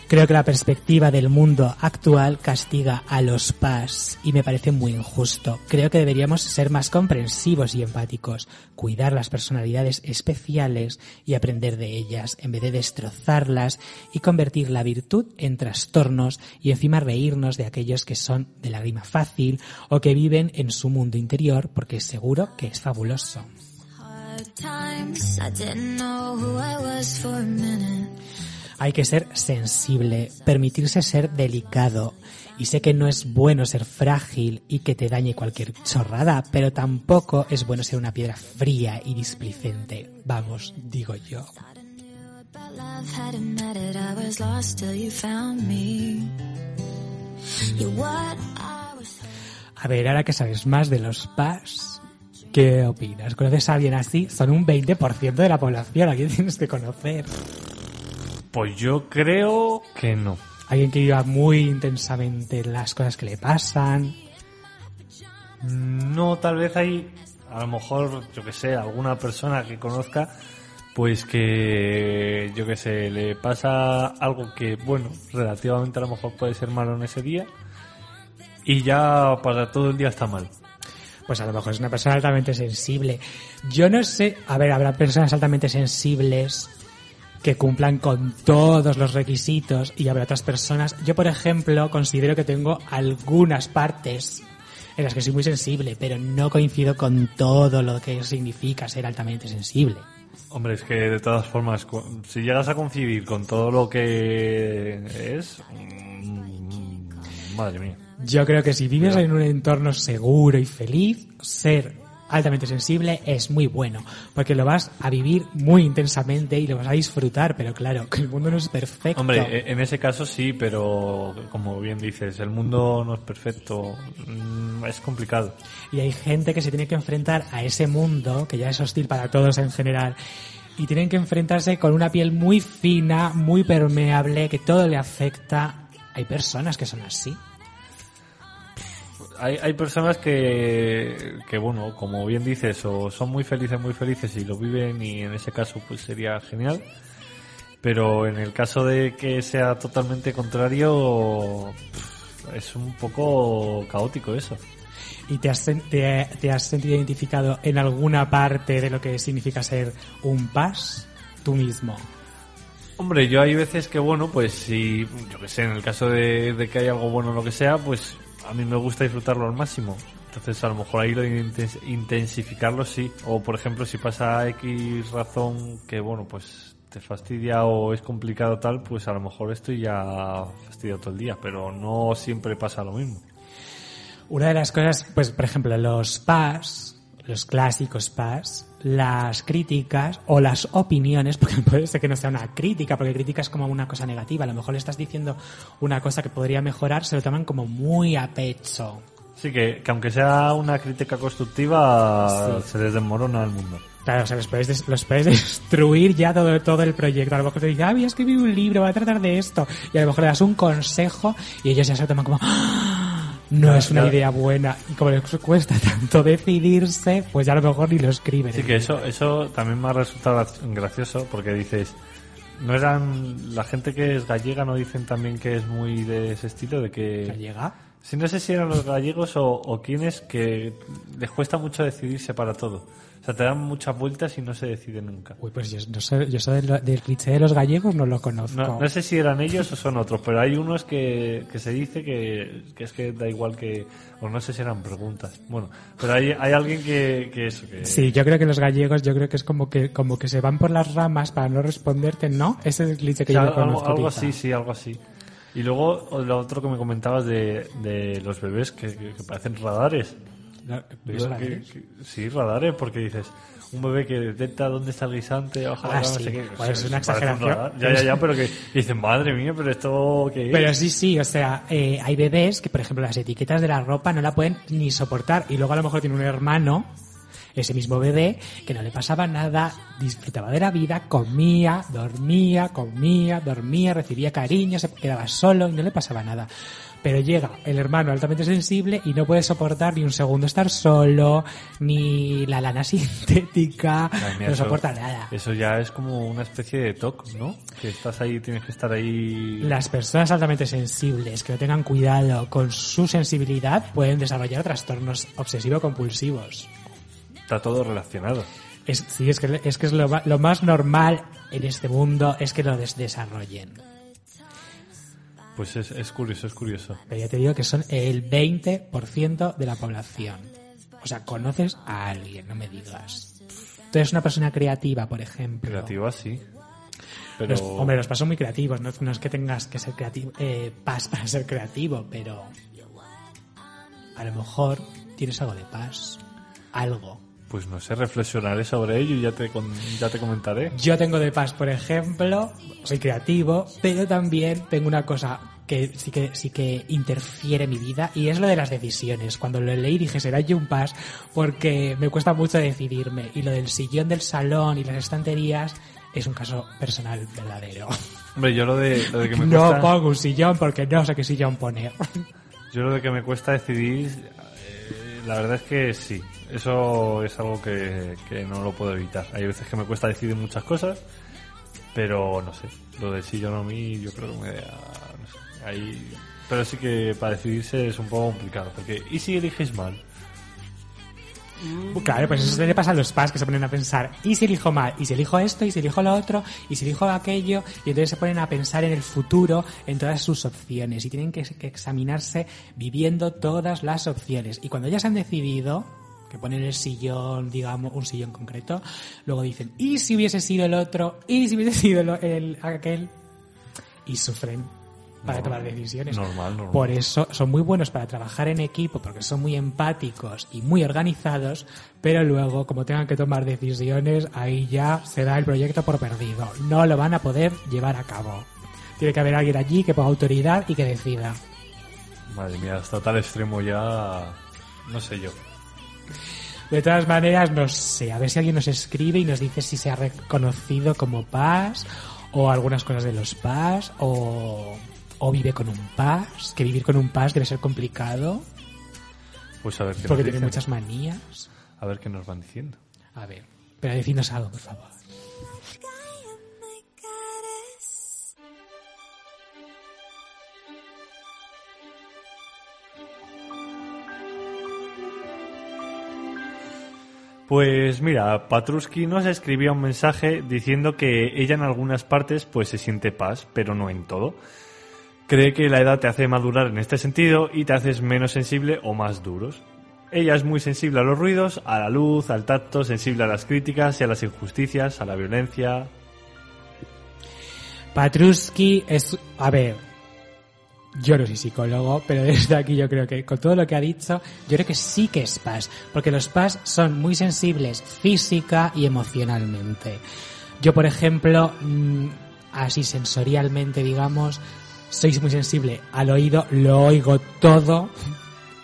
Creo que la perspectiva del mundo actual castiga a los PAS y me parece muy injusto. Creo que deberíamos ser más comprensivos y empáticos, cuidar las personalidades especiales y aprender de ellas en vez de destrozarlas y convertir la virtud en trastornos y encima reírnos de aquellos que son de lágrima fácil o que viven en su mundo interior porque seguro que es fabuloso. Hay que ser sensible, permitirse ser delicado. Y sé que no es bueno ser frágil y que te dañe cualquier chorrada, pero tampoco es bueno ser una piedra fría y displicente. Vamos, digo yo. A ver, ahora que sabes más de los PAS, ¿qué opinas? ¿Conoces a alguien así? Son un 20% de la población, a quién tienes que conocer. Pues yo creo que no. Alguien que viva muy intensamente las cosas que le pasan. No, tal vez hay, a lo mejor, yo que sé, alguna persona que conozca, pues que, yo que sé, le pasa algo que, bueno, relativamente a lo mejor puede ser malo en ese día y ya para todo el día está mal. Pues a lo mejor es una persona altamente sensible. Yo no sé, a ver, habrá personas altamente sensibles que cumplan con todos los requisitos y habrá otras personas. Yo, por ejemplo, considero que tengo algunas partes en las que soy muy sensible, pero no coincido con todo lo que significa ser altamente sensible. Hombre, es que de todas formas, si llegas a coincidir con todo lo que es, mm, madre mía. Yo creo que si vives en un entorno seguro y feliz, ser altamente sensible es muy bueno, porque lo vas a vivir muy intensamente y lo vas a disfrutar, pero claro, que el mundo no es perfecto. Hombre, e- en ese caso sí, pero como bien dices, el mundo no es perfecto, mm, es complicado. Y hay gente que se tiene que enfrentar a ese mundo, que ya es hostil para todos en general, y tienen que enfrentarse con una piel muy fina, muy permeable, que todo le afecta. Hay personas que son así. Hay, hay personas que, que, bueno, como bien dices, o son muy felices, muy felices y lo viven y en ese caso pues sería genial. Pero en el caso de que sea totalmente contrario, es un poco caótico eso. ¿Y te has, te, te has sentido identificado en alguna parte de lo que significa ser un pas tú mismo? Hombre, yo hay veces que, bueno, pues si, yo que sé, en el caso de, de que hay algo bueno o lo que sea, pues a mí me gusta disfrutarlo al máximo. Entonces, a lo mejor ahí lo intensificarlo sí. O, por ejemplo, si pasa X razón que, bueno, pues te fastidia o es complicado tal, pues a lo mejor estoy ya fastidiado todo el día, pero no siempre pasa lo mismo. Una de las cosas, pues por ejemplo, los PAS, los clásicos PAS, las críticas o las opiniones, [laughs] porque puede ser que no sea una crítica, porque crítica es como una cosa negativa, a lo mejor le estás diciendo una cosa que podría mejorar, se lo toman como muy a pecho. Sí, que, que aunque sea una crítica constructiva, se les desmorona el mundo. Claro, o sea, los puedes, des- los puedes [laughs] destruir ya todo, todo el proyecto. A lo mejor te dicen, ah, voy a escribir un libro, voy a tratar de esto. Y a lo mejor le das un consejo y ellos ya se lo toman como, "Ah, no es una idea buena. Y como les cuesta [laughs] tanto decidirse, pues ya a lo mejor ni lo escriben. Sí, que eso, eso también me ha resultado gra- gracioso porque dices, no eran, la gente que es gallega no dicen también que es muy de ese estilo, de que, llega. Si no sé si eran los gallegos o, o quienes que les cuesta mucho decidirse para todo. O sea, te dan muchas vueltas y no se decide nunca. Uy, pues yo, no sé, yo soy del, del cliché de los gallegos, no lo conozco. No, no sé si eran ellos o son otros, pero hay unos que, que se dice que, que es que da igual que, o no sé si eran preguntas. Bueno, pero hay, hay alguien que, que eso, que... Sí, yo creo que los gallegos, yo creo que es como que, como que se van por las ramas para no responderte, ¿no? Ese es el cliché que O sea, yo algo, conozco. algo así, sí, algo así. Y luego lo otro que me comentabas de, de los bebés que, que- que parecen radares. Sí, radares, porque dices, un bebé que detecta dónde está el guisante, la Ah, no sí. sé qué. Es una un exageración. radar. Ya, ya, ya, pero que que dicen, madre mía, pero esto qué es. Pero sí, sí, o sea, eh, hay bebés que, por ejemplo, las etiquetas de la ropa no la pueden ni soportar y luego a lo mejor tiene un hermano, ese mismo bebé, que no le pasaba nada, disfrutaba de la vida, comía, dormía, comía, dormía, recibía cariño, se quedaba solo y no le pasaba nada. Pero llega el hermano altamente sensible y no puede soportar ni un segundo estar solo, ni la lana [laughs] sintética, mía, no eso- soporta nada. Eso ya es como una especie de TOC, ¿no? Que estás ahí, tienes que estar ahí. Las personas altamente sensibles que no tengan cuidado con su sensibilidad pueden desarrollar trastornos obsesivo-compulsivos. Está todo relacionado. Es, sí, es que es, que es lo, más normal en este mundo es que lo des- desarrollen. Pues es, es curioso, es curioso. Pero ya te digo que son el 20% de la población. O sea, conoces a alguien, no me digas. Tú eres una persona creativa, por ejemplo. Creativo así. Pero. Los- hombre, los pas son muy creativos. No, no es que tengas que ser creativo, eh, pas [laughs] para ser creativo, pero a lo mejor tienes algo de paz. Algo. Pues no sé, reflexionaré sobre ello y ya te, ya te comentaré. Yo tengo de paz, por ejemplo, soy creativo, pero también tengo una cosa que sí que sí que interfiere en mi vida y es lo de las decisiones. Cuando lo leí dije, será yo un pas porque me cuesta mucho decidirme y lo del sillón del salón y las estanterías es un caso personal verdadero. Hombre, yo lo de, lo de que me [laughs] No cuesta. pongo un sillón porque no sé qué sillón poner. Yo lo de que me cuesta decidir, la verdad es que sí. Eso es algo que, que no lo puedo evitar. Hay veces que me cuesta decidir muchas cosas, pero no sé. Lo de sí yo no mí, yo creo que me da. No sé, ahí. Pero sí que para decidirse es un poco complicado. Porque, ¿y si eliges mal? Claro, pues eso le pasa a los padres que se ponen a pensar, ¿y si elijo mal? ¿Y si elijo esto? ¿Y si elijo lo otro? ¿Y si elijo aquello? Y entonces se ponen a pensar en el futuro, en todas sus opciones. Y tienen que, examinarse viviendo todas las opciones. Y cuando ya se han decidido, que ponen el sillón, digamos, un sillón concreto, luego dicen, ¿y si hubiese sido el otro? ¿Y si hubiese sido el- aquel? Y sufren para tomar decisiones. normal, normal. Por eso son muy buenos para trabajar en equipo, porque son muy empáticos y muy organizados, pero luego, como tengan que tomar decisiones, ahí ya se da el proyecto por perdido. No lo van a poder llevar a cabo. Tiene que haber alguien allí que ponga autoridad y que decida. Madre mía, hasta tal extremo ya... No sé yo. De todas maneras, no sé, a ver si alguien nos escribe y nos dice si se ha reconocido como PAS o algunas cosas de los PAS o, o vive con un PAS, que vivir con un PAS debe ser complicado Pues a ver qué porque nos tiene dicen. muchas manías. A ver qué nos van diciendo. A ver, pero decidnos algo, por favor. Pues mira, Patruski nos escribía un mensaje diciendo que ella en algunas partes pues se siente paz, pero no en todo. Cree que la edad te hace madurar en este sentido y te haces menos sensible o más duros. Ella es muy sensible a los ruidos, a la luz, al tacto, sensible a las críticas y a las injusticias, a la violencia. Patruski es, a ver, yo no soy psicólogo, pero [laughs] desde aquí yo creo que con todo lo que ha dicho, yo creo que sí que es PAS, porque los PAS son muy sensibles física y emocionalmente. Yo, por ejemplo, mm, así sensorialmente, digamos, soy muy sensible al oído, lo oigo todo,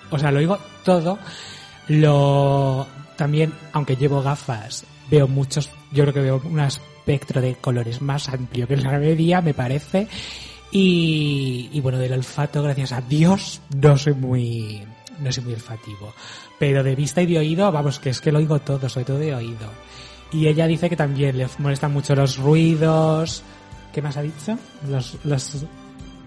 o sea, lo oigo todo, lo también, aunque llevo gafas, veo muchos, yo creo que veo un espectro de colores más amplio que la media, me parece, y, y bueno, del olfato, gracias a Dios, no soy muy, no soy muy olfativo. Pero de vista y de oído, vamos, que es que lo oigo todo, sobre todo de oído. Y ella dice que también le molestan mucho los ruidos. ¿Qué más ha dicho? Los, los,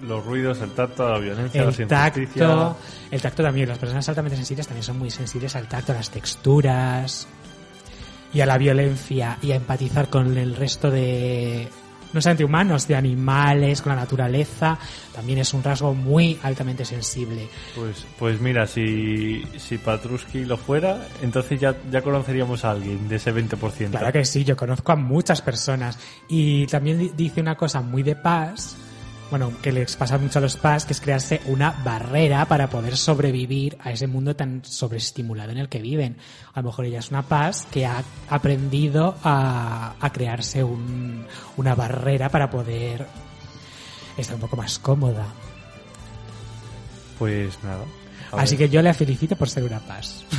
Los ruidos, el tacto, la violencia, el injusticias. tacto, el tacto también, las personas altamente sensibles también son muy sensibles al tacto, a las texturas y a la violencia y a empatizar con el resto de no solamente humanos, de animales, con la naturaleza, también es un rasgo muy altamente sensible. Pues, pues mira, si, si Patruski lo fuera, entonces ya, ya conoceríamos a alguien de ese 20%. Claro que sí, yo conozco a muchas personas y también di- dice una cosa muy de paz, bueno, que les pasa mucho a los paz, que es crearse una barrera para poder sobrevivir a ese mundo tan sobreestimulado en el que viven. A lo mejor ella es una paz que ha aprendido a, a crearse un- una barrera para poder estar un poco más cómoda. Pues nada. Así ver. que yo le felicito por ser una paz. [laughs]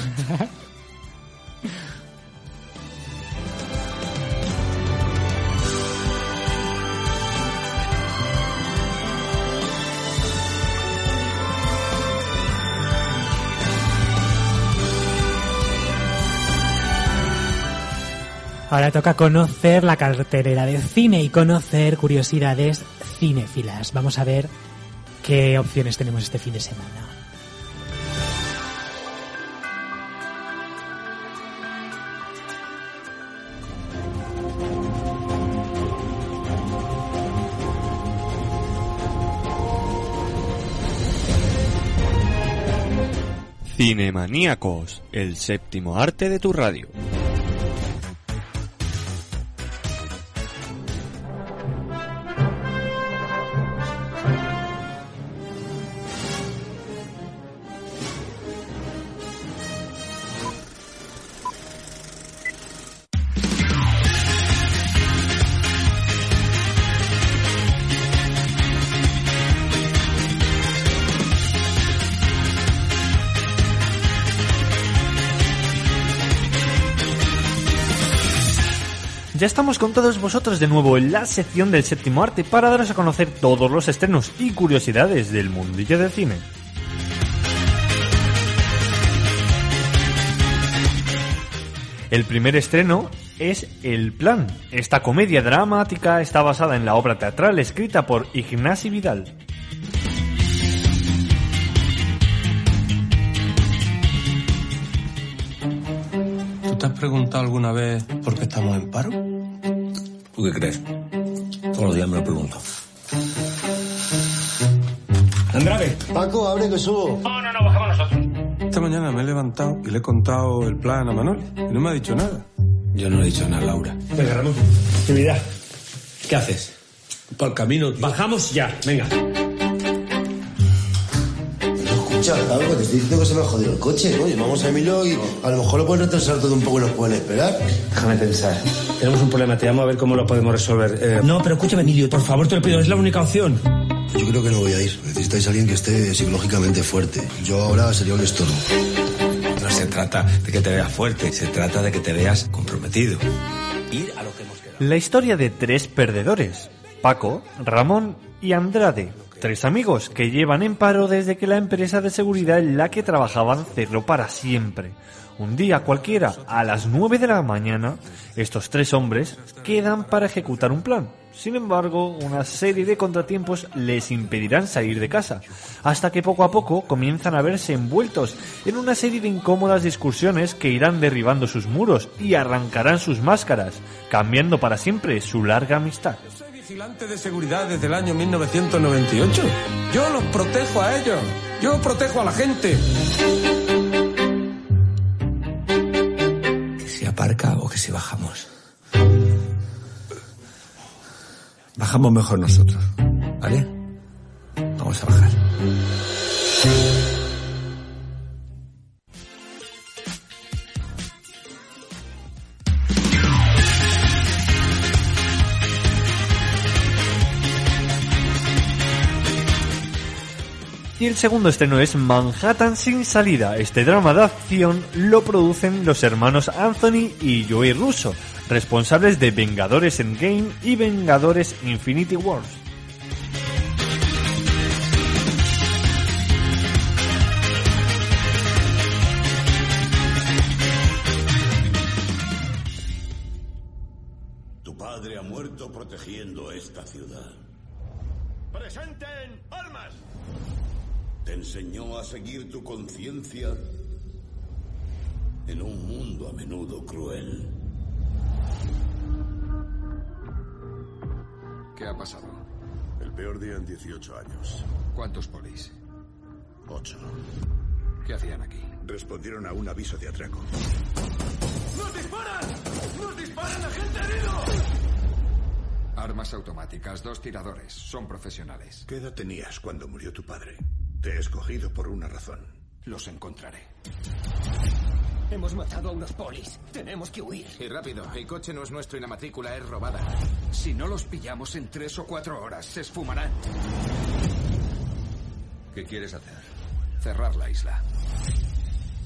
Ahora toca conocer la cartelera de cine y conocer curiosidades cinéfilas. Vamos a ver qué opciones tenemos este fin de semana. Cinemaníacos, el séptimo arte de tu radio. Estamos con todos vosotros de nuevo en la sección del séptimo arte para daros a conocer todos los estrenos y curiosidades del mundillo del cine. El primer estreno es El Plan. Esta comedia dramática está basada en la obra teatral escrita por Ignasi Vidal. preguntado alguna vez por qué estamos en paro? ¿Tú qué crees? Todos los días me lo pregunto. Andrade. Paco, abre que subo. No, no, no, bajamos nosotros. Esta mañana me he levantado y le he contado el plan a Manuel y no me ha dicho nada. Yo no le he dicho nada a Laura. Venga, Ramón. Actividad. ¿Qué haces? Por el camino. Bajamos ya, venga. Escucha, algo, te estoy diciendo que se me ha jodido el coche, coño. Vamos a Emilio y a lo mejor lo pueden retrasar todo un poco y nos pueden esperar. Déjame pensar. Tenemos un problema, te llamo a ver cómo lo podemos resolver. Eh, No, pero escúchame, Emilio, por favor, te lo pido, es la única opción. Yo creo que no voy a ir. Necesitáis a alguien que esté psicológicamente fuerte. Yo ahora sería un estorbo. No se trata de que te veas fuerte, se trata de que te veas comprometido. Ir a lo que hemos quedado. La historia de tres perdedores, Paco, Ramón y Andrade, tres amigos que llevan en paro desde que la empresa de seguridad en la que trabajaban cerró para siempre. Un día cualquiera, a las 9 de la mañana, estos tres hombres quedan para ejecutar un plan. Sin embargo, una serie de contratiempos les impedirán salir de casa, hasta que poco a poco comienzan a verse envueltos en una serie de incómodas discusiones que irán derribando sus muros y arrancarán sus máscaras, cambiando para siempre su larga amistad. Vigilante de seguridad desde el año 1998. Yo los protejo a ellos. Yo protejo a la gente. Que si aparca o que si bajamos. Bajamos mejor nosotros, ¿vale? Vamos a bajar. Y el segundo estreno es Manhattan sin salida. Este drama de acción lo producen los hermanos Anthony y Joey Russo, responsables de Vengadores Endgame y Vengadores Infinity Wars. Tu padre ha muerto protegiendo esta ciudad. ¡Presenten armas! Te enseñó a seguir tu conciencia en un mundo a menudo cruel. ¿Qué ha pasado? El peor día en 18 años. ¿Cuántos polis? Ocho. ¿Qué hacían aquí? Respondieron a un aviso de atraco. ¡Nos disparan! ¡Nos disparan a gente herido! Armas automáticas, dos tiradores. Son profesionales. ¿Qué edad tenías cuando murió tu padre? Te he escogido por una razón. Los encontraré. Hemos matado a unos polis. Tenemos que huir. Y rápido, el coche no es nuestro y la matrícula es robada. Si no los pillamos en tres o cuatro horas, se esfumarán. ¿Qué quieres hacer? Cerrar la isla.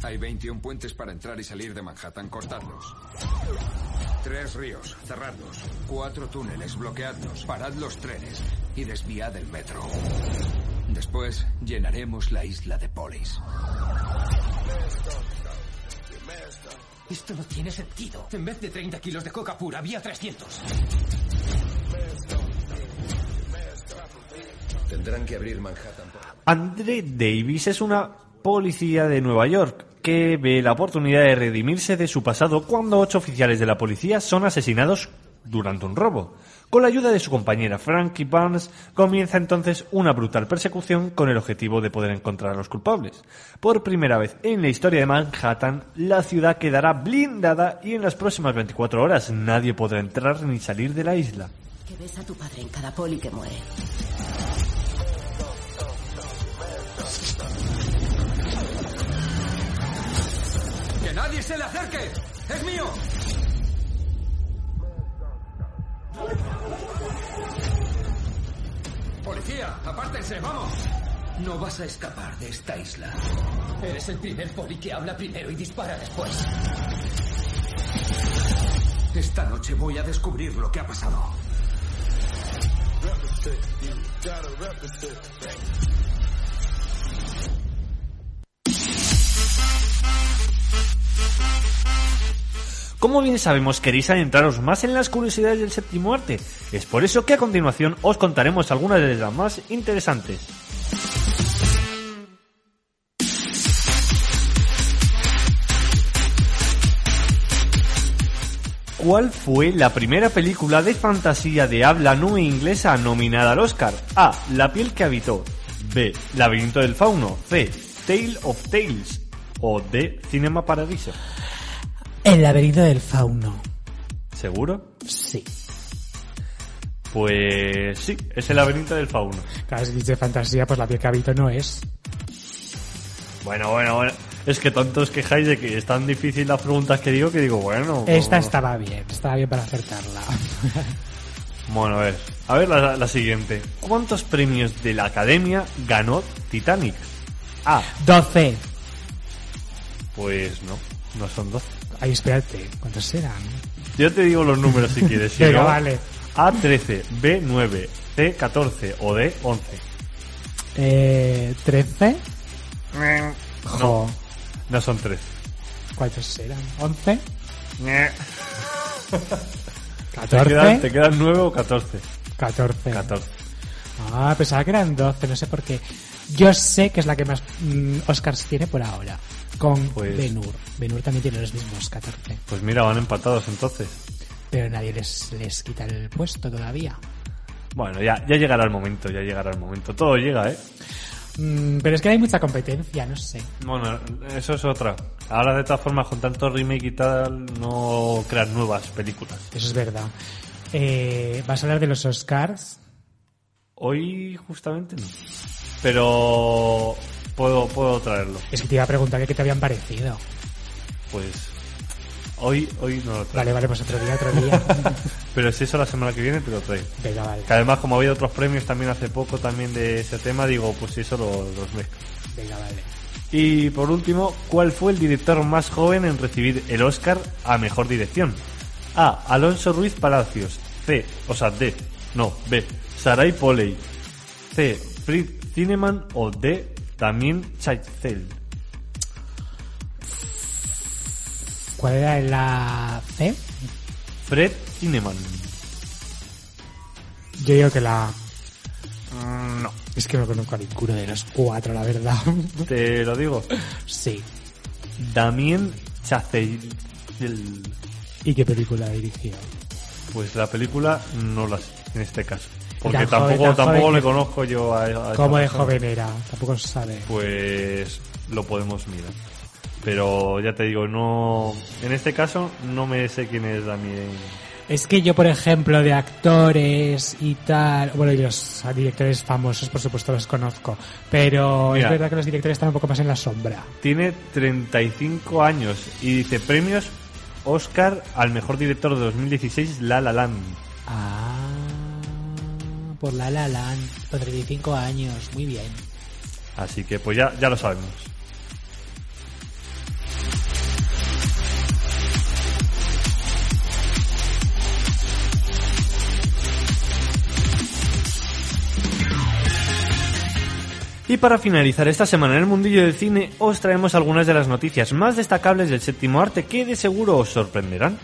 Hay 21 puentes para entrar y salir de Manhattan, cortarlos. Tres ríos, cerradlos. Cuatro túneles, bloqueadlos. Parad los trenes y desviad el metro. Después llenaremos la isla de polis. Esto no tiene sentido. En vez de 30 kilos de coca pura, había 300. Tendrán que abrir Manhattan. Andre Davis es una policía de Nueva York que ve la oportunidad de redimirse de su pasado cuando ocho oficiales de la policía son asesinados durante un robo. Con la ayuda de su compañera Frankie Barnes comienza entonces una brutal persecución con el objetivo de poder encontrar a los culpables. Por primera vez en la historia de Manhattan, la ciudad quedará blindada y en las próximas 24 horas nadie podrá entrar ni salir de la isla. Que ves a tu padre en cada poli que muere. ¡Que nadie se le acerque! ¡Es mío! ¡Policía! ¡Apártense! ¡Vamos! No vas a escapar de esta isla. Eres el primer poli que habla primero y dispara después. Esta noche voy a descubrir lo que ha pasado. Como bien sabemos, queréis adentraros más en las curiosidades del séptimo arte. Es por eso que a continuación os contaremos algunas de las más interesantes. cuál fue la primera película de fantasía de habla no inglesa nominada al Oscar. A. La piel que habitó. B. Laberinto del fauno. C. Tale of Tales. O D. Cinema Paradiso. El laberinto del fauno. ¿Seguro? Sí. Pues sí, es el laberinto del fauno. Claro, si dice fantasía, pues la piel que habito no es. Bueno, bueno, bueno. Es que tanto os quejáis de que es tan difícil las preguntas que digo que digo, bueno. Esta estaba bien, estaba bien para acertarla. [laughs] Bueno, a ver. A ver la, la siguiente. ¿Cuántos premios de la Academia ganó Titanic? A. 12. Pues no, no son 12. Ay, espérate, ¿cuántos serán? Yo te digo los números si quieres. [laughs] Venga, no, vale. A 13, B 9, C 14 o D 11. Eh, 13. No, no son 13. ¿Cuántos serán? 11. ¿Te 14. quedan, te quedan 9 o 14? 14. 14. Ah, pensaba que eran 12, no sé por qué. Yo sé que es la que más mm, Oscars tiene por ahora. Con Pues- Ben-Hur. Ben-Hur también tiene los mismos 14. Pues mira, van empatados entonces. Pero nadie les, les quita el puesto todavía. Bueno, ya, ya llegará el momento, ya llegará el momento. Todo llega, ¿eh? Mm, pero es que hay mucha competencia, no sé. Bueno, eso es otra. Ahora, de todas formas, con tanto remake y tal, no crean nuevas películas. Eso es verdad. Eh, ¿Vas a hablar de los Oscars? Hoy, justamente, no. Pero puedo, puedo traerlo. Es que te iba a preguntar qué te habían parecido. Pues hoy, hoy no lo traigo. Vale, vale, pues otro día, otro día. [laughs] Pero si eso la semana que viene te lo traigo. Venga, vale. Que además, como había otros premios también hace poco también de ese tema, digo, pues si eso lo- los mezclo. Venga, vale. Y por último, ¿cuál fue el director más joven en recibir el Oscar a mejor dirección? A. Alonso Ruiz Palacios. C. O sea, D. No, B. Sarai Poley. C. Fritz Cineman o D. Damien Chazelle. ¿Cuál era la C? Fred Cineman. Yo digo que la... Mm, No. Es que no conozco a ninguno de los cuatro, la verdad. [laughs] Te lo digo. Sí. Damien Chazelle. ¿Y qué película dirigió? Pues la película no la sé, en este caso. Porque Tan tampoco, tampoco joven le conozco yo a, a ¿Cómo de persona. joven era? Tampoco se sabe. Pues lo podemos mirar. Pero ya te digo, no. En este caso, no me sé quién es Damien. Es que yo, por ejemplo, de actores y tal, bueno, y los directores famosos, por supuesto, los conozco, pero Mira. es verdad que los directores están un poco más en la sombra. Tiene 35 años y dice premios Oscar al mejor director de 2016, La La Land. Ah, por La La Land, con 35 años, muy bien. Así que pues ya, ya lo sabemos. Y para finalizar esta semana en el mundillo del cine, os traemos algunas de las noticias más destacables del séptimo arte que de seguro os sorprenderán.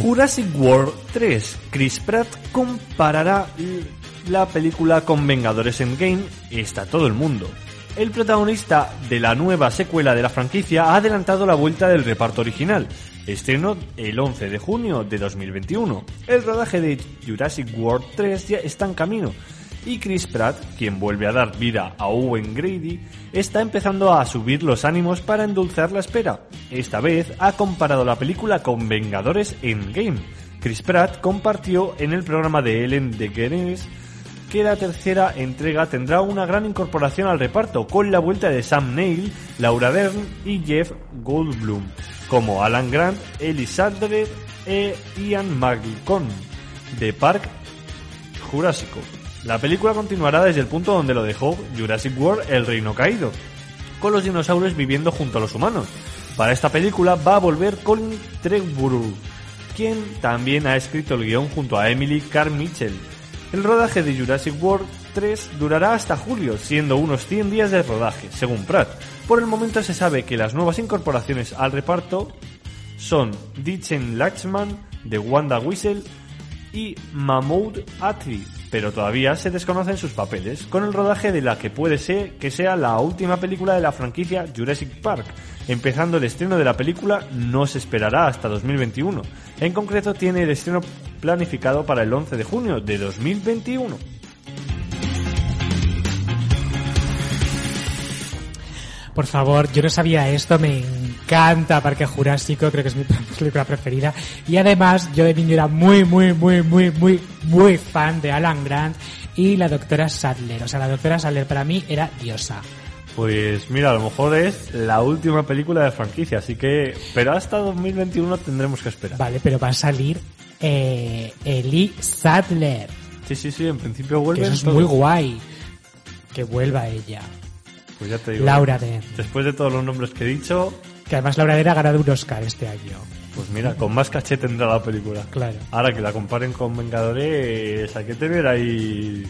Jurassic World 3. Chris Pratt comparará la película con Vengadores Endgame. Está todo el mundo. El protagonista de la nueva secuela de la franquicia ha adelantado la vuelta del reparto original. Estreno el 11 de junio de 2021. El rodaje de Jurassic World 3 ya está en camino. Y Chris Pratt, quien vuelve a dar vida a Owen Grady, está empezando a subir los ánimos para endulzar la espera. Esta vez ha comparado la película con Vengadores Endgame. Chris Pratt compartió en el programa de Ellen DeGeneres que la tercera entrega tendrá una gran incorporación al reparto, con la vuelta de Sam Neill, Laura Dern y Jeff Goldblum, como Alan Grant, Ellie e Ian McGillicuddy, de Park Jurásico. La película continuará desde el punto donde lo dejó Jurassic World El Reino Caído, con los dinosaurios viviendo junto a los humanos. Para esta película va a volver Colin Trevorrow, quien también ha escrito el guion junto a Emily Carmichael. El rodaje de Jurassic World 3 durará hasta julio, siendo unos 100 días de rodaje, según Pratt. Por el momento se sabe que las nuevas incorporaciones al reparto son Dichen Lachman de Wanda Whistle y Mahmoud Atri pero todavía se desconocen sus papeles, con el rodaje de la que puede ser que sea la última película de la franquicia Jurassic Park. Empezando el estreno de la película no se esperará hasta 2021. En concreto tiene el estreno planificado para el 11 de junio de 2021. Por favor, yo no sabía esto, me encanta Parque Jurásico, creo que es mi [laughs] película preferida. Y además, yo de niño era muy, muy, muy, muy, muy, muy fan de Alan Grant y la doctora Sadler. O sea, la doctora Sadler para mí era diosa. Pues mira, a lo mejor es la última película de franquicia, así que... Pero hasta 2021 tendremos que esperar. Vale, pero va a salir eh, Ellie Sadler. Sí, sí, sí, en principio vuelve. Que eso es muy guay. Que vuelva ella. Pues ya te digo. Laura Dern. Después de todos los nombres que he dicho, Que además Laura Dern ha ganado un Oscar este año. pues mira, con más caché tendrá la película. Claro. Ahora que la comparen con Vengadores, hay que tener ahí...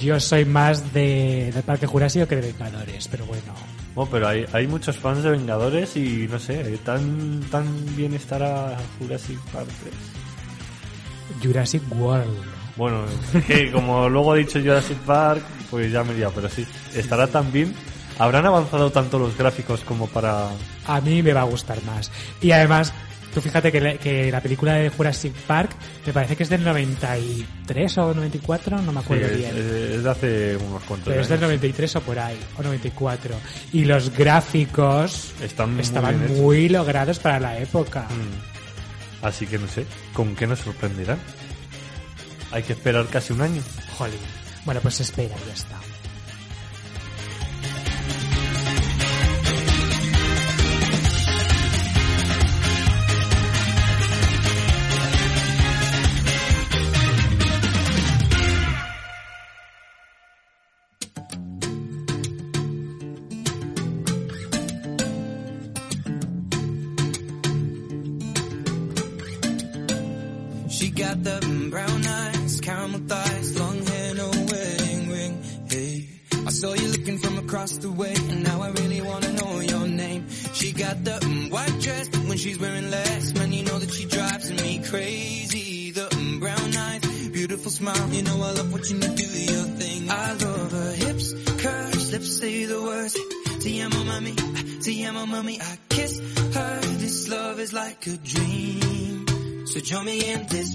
Yo soy más de, de Parque Jurásico que de Vengadores, pero bueno. Oh, pero hay, hay muchos fans de Vengadores y no sé, tan, tan bien estará Jurassic Park 3. Jurassic World. Bueno, que como luego he dicho Jurassic Park, pues ya me liado, pero sí, estará tan bien. ¿Habrán avanzado tanto los gráficos como para...? A mí me va a gustar más. Y además, tú fíjate que, la- que la película de Jurassic Park me parece que es del 93 o 94, no me acuerdo bien. es- es de hace unos cuantos Pero es del años. 93 o por ahí, o 94. Y los gráficos Están estaban muy logrados para la época. Mm. Así que no sé, ¿con qué nos sorprenderán? Hay que esperar casi un año. Jolín. Bueno, pues espera, ya está. Me in this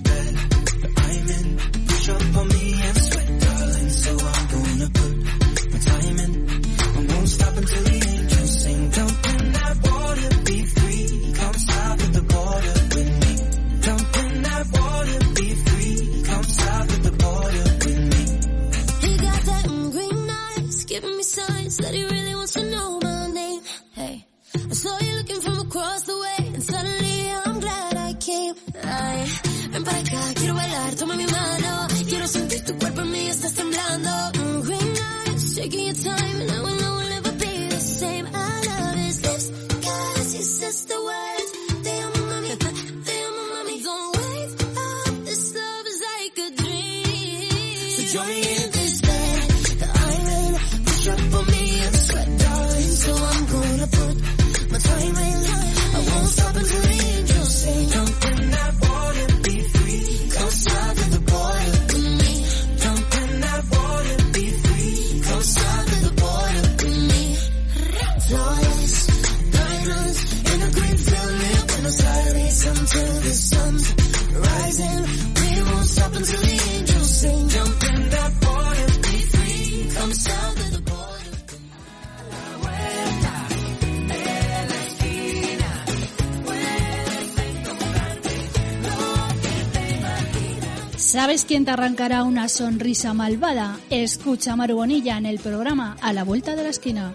¿Sabes quién te arrancará una sonrisa malvada? Escucha a Maru Bonilla en el programa A la Vuelta de la Esquina.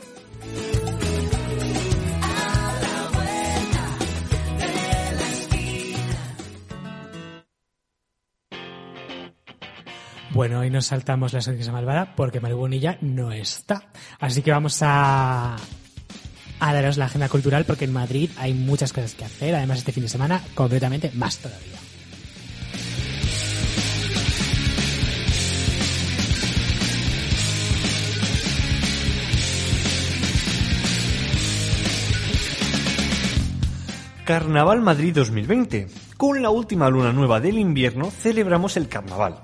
Bueno, hoy nos saltamos la sonrisa malvada porque Maru Bonilla no está. Así que vamos a, daros la agenda cultural porque en Madrid hay muchas cosas que hacer. Además, este fin de semana, concretamente, más todavía. Carnaval Madrid 2020. Con la última luna nueva del invierno celebramos el carnaval.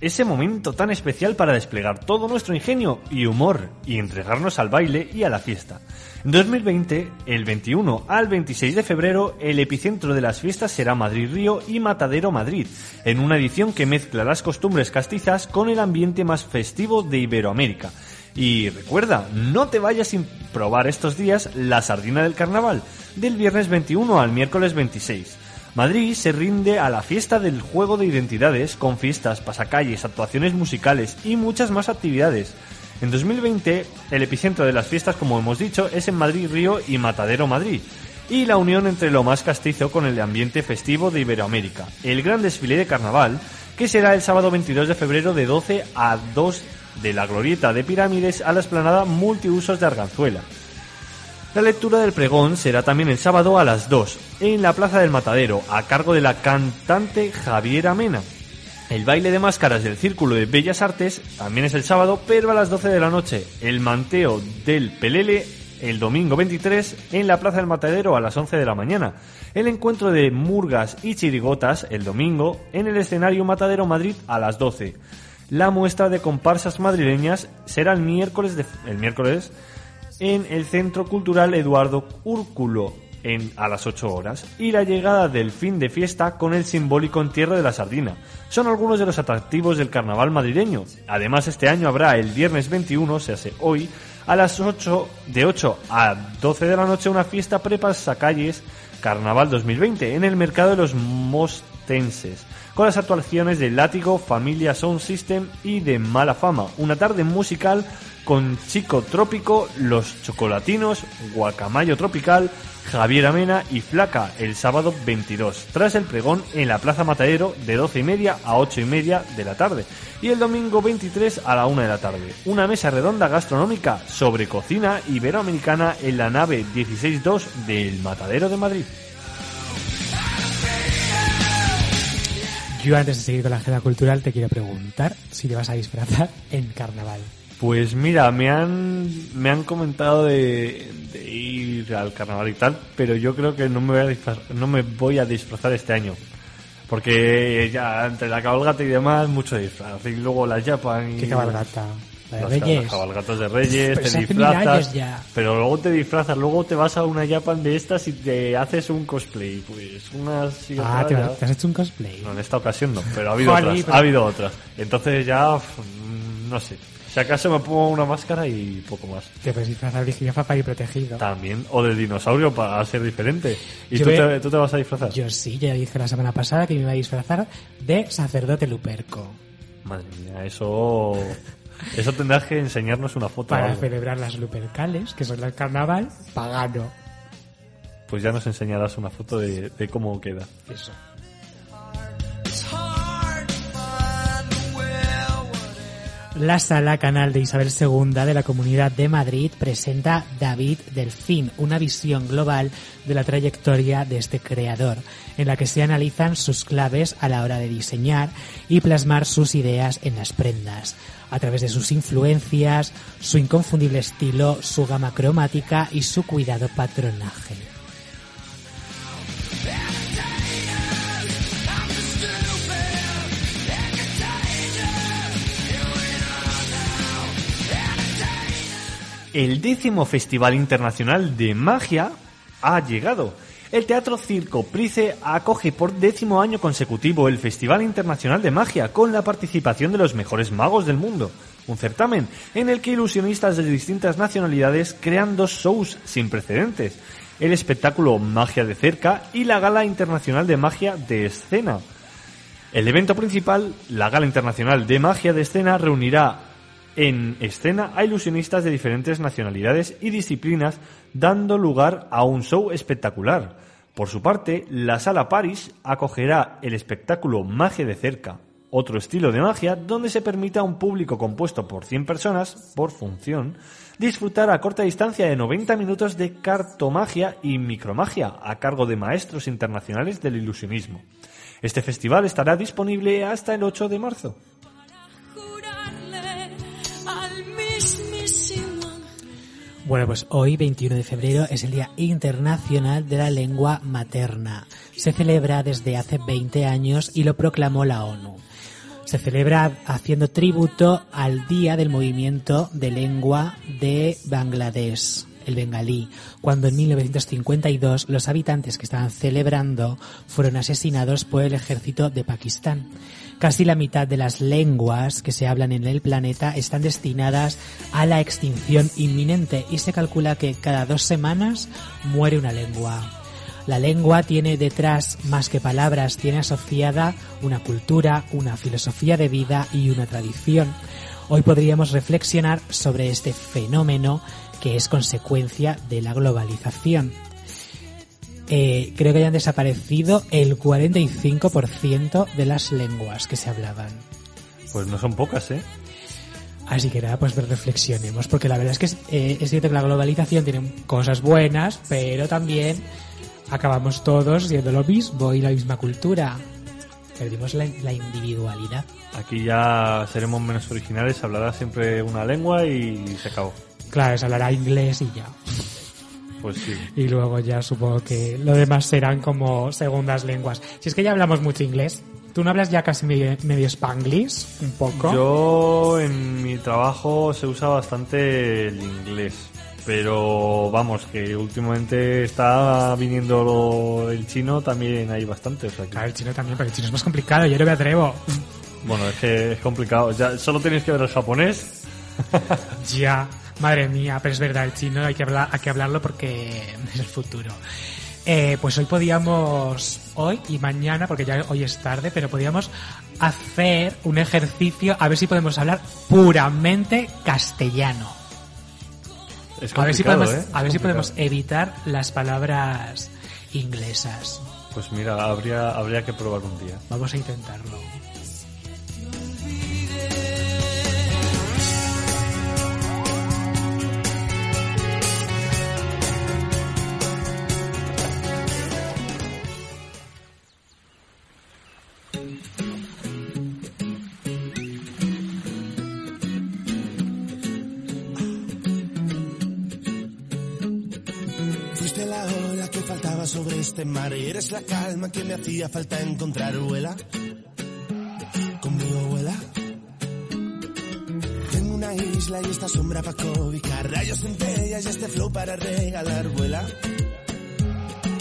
ese momento tan especial para desplegar todo nuestro ingenio y humor y entregarnos al baile y a la fiesta. En 2020, el 21 al 26 de febrero, el epicentro de las fiestas será Madrid-Río y Matadero-Madrid, en una edición que mezcla las costumbres castizas con el ambiente más festivo de Iberoamérica. Y recuerda, no te vayas sin probar estos días la sardina del carnaval, del viernes 21 al miércoles 26. Madrid se rinde a la fiesta del juego de identidades con fiestas, pasacalles, actuaciones musicales y muchas más actividades. En 2020, el epicentro de las fiestas, como hemos dicho, es en Madrid, Río y Matadero, Madrid. Y la unión entre lo más castizo con el ambiente festivo de Iberoamérica. El gran desfile de carnaval, que será el sábado 22 de febrero de 12 a 2 de la glorieta de Pirámides a la esplanada multiusos de Arganzuela. La lectura del pregón será también el sábado a las 2 en la Plaza del Matadero a cargo de la cantante Javiera Mena. El baile de máscaras del Círculo de Bellas Artes también es el sábado, pero a las 12 de la noche. El manteo del Pelele el domingo 23 en la Plaza del Matadero a las 11 de la mañana. El encuentro de murgas y chirigotas el domingo en el escenario Matadero Madrid a las 12. La muestra de comparsas madrileñas será el miércoles, de- el miércoles en el Centro Cultural Eduardo Úrculo en, a las 8 horas y la llegada del fin de fiesta con el simbólico entierro de la sardina. Son algunos de los atractivos del carnaval madrileño. Además, este año habrá el viernes 21, se hace hoy, a las 8, de 8 a 12 de la noche una fiesta prepasacalles Carnaval 2020 en el mercado de los mostenses con las actuaciones de Látigo, Familia Sound System y de Mala Fama. Una tarde musical con Chico Trópico, Los Chocolatinos, Guacamayo Tropical, Javier Amena y Flaca el sábado 22, tras el pregón en la Plaza Matadero de 12 y media a 8 y media de la tarde y el domingo 23 a la 1 de la tarde. Una mesa redonda gastronómica sobre cocina iberoamericana en la nave 16-2 del Matadero de Madrid. Yo antes de seguir con la agenda cultural te quiero preguntar si te vas a disfrazar en carnaval. Pues mira, me han, me han comentado de, de ir al carnaval y tal, pero yo creo que no me voy a disfrazar, no me voy a disfrazar este año. Porque ya entre la cabalgata y demás, mucho disfraz. Y luego la Japan y... ¿Qué cabalgata? ¿La de Las Reyes? Las cabalgatas de Reyes, Pero te disfrazas. ya. Pero luego te disfrazas, luego te vas a una Japan de estas y te haces un cosplay. Pues unas Ah, ¿te, has hecho un cosplay. no, en esta ocasión no, pero ha habido otras. pero- Ha habido otras. Entonces ya, no sé. Si acaso me pongo una máscara y poco más. Te puedes disfrazar de jirafa para ir protegido. También, o de dinosaurio para ser diferente. ¿Y tú, te, tú te vas a disfrazar? Yo sí, ya dije la semana pasada que me iba a disfrazar de sacerdote luperco. Madre mía, eso. Eso tendrás que enseñarnos una foto. Para algo. celebrar las lupercales, que son el carnaval pagano. Pues ya nos enseñarás una foto de, de cómo queda. Eso. La sala canal de Isabel II de la Comunidad de Madrid presenta David Delfín, una visión global de la trayectoria de este creador, en la que se analizan sus claves a la hora de diseñar y plasmar sus ideas en las prendas, a través de sus influencias, su inconfundible estilo, su gama cromática y su cuidado patronaje. El décimo Festival Internacional de Magia ha llegado. El Teatro Circo Price acoge por décimo año consecutivo el Festival Internacional de Magia con la participación de los mejores magos del mundo. Un certamen en el que ilusionistas de distintas nacionalidades crean dos shows sin precedentes. El espectáculo Magia de cerca y la Gala Internacional de Magia de Escena. El evento principal, la Gala Internacional de Magia de Escena, reunirá en escena a ilusionistas de diferentes nacionalidades y disciplinas, dando lugar a un show espectacular. Por su parte, la Sala Paris acogerá el espectáculo Magia de cerca, otro estilo de magia donde se permite a un público compuesto por 100 personas, por función, disfrutar a corta distancia de 90 minutos de cartomagia y micromagia a cargo de maestros internacionales del ilusionismo. Este festival estará disponible hasta el 8 de marzo. Bueno, pues hoy, 21 de febrero, es el Día Internacional de la Lengua Materna. Se celebra desde hace 20 años y lo proclamó la ONU. se celebra haciendo tributo al Día del Movimiento de Lengua de Bangladesh, el bengalí, cuando en 1952 los habitantes que estaban celebrando fueron asesinados por el ejército de Pakistán. Casi la mitad de las lenguas que se hablan en el planeta están destinadas a la extinción inminente y se calcula que cada dos semanas muere una lengua. La lengua tiene detrás más que palabras, tiene asociada una cultura, una filosofía de vida y una tradición. Hoy podríamos reflexionar sobre este fenómeno que es consecuencia de la globalización. Eh, creo que hayan desaparecido el 45% de las lenguas que se hablaban. Pues no son pocas, ¿eh? Así que nada, pues reflexionemos, porque la verdad es que es, eh, es cierto que la globalización tiene cosas buenas, pero también acabamos todos siendo lo mismo y la misma cultura. Perdimos la, la individualidad. Aquí ya seremos menos originales, hablará siempre una lengua y se acabó. Claro, se hablará inglés y ya. Pues sí. Y luego ya supongo que lo demás serán como segundas lenguas. Si es que ya hablamos mucho inglés, ¿tú no hablas ya casi medio, medio spanglish? Un poco. Yo en mi trabajo se usa bastante el inglés. Pero vamos, que últimamente está viniendo lo- el chino también hay bastante. O sea que- Claro, el chino también, pero el chino es más complicado, yo no me atrevo. Bueno, es que es complicado. Ya, solo tenéis que ver el japonés. Ya, madre mía, pero es verdad, el chino hay que, hablar, hay que hablarlo porque es el futuro. Eh, pues hoy podíamos, hoy y mañana, porque ya hoy es tarde, pero podíamos hacer un ejercicio a ver si podemos hablar puramente castellano. Es a ver si podemos, ¿eh? a ver si podemos evitar las palabras inglesas. Pues mira, habría, habría que probar un día. Vamos a intentarlo. Mar eres la calma que me hacía falta encontrar, vuela. Conmigo vuela. Tengo una isla y esta sombra para cobijar, rayos centellas y este flow para regalar, vuela.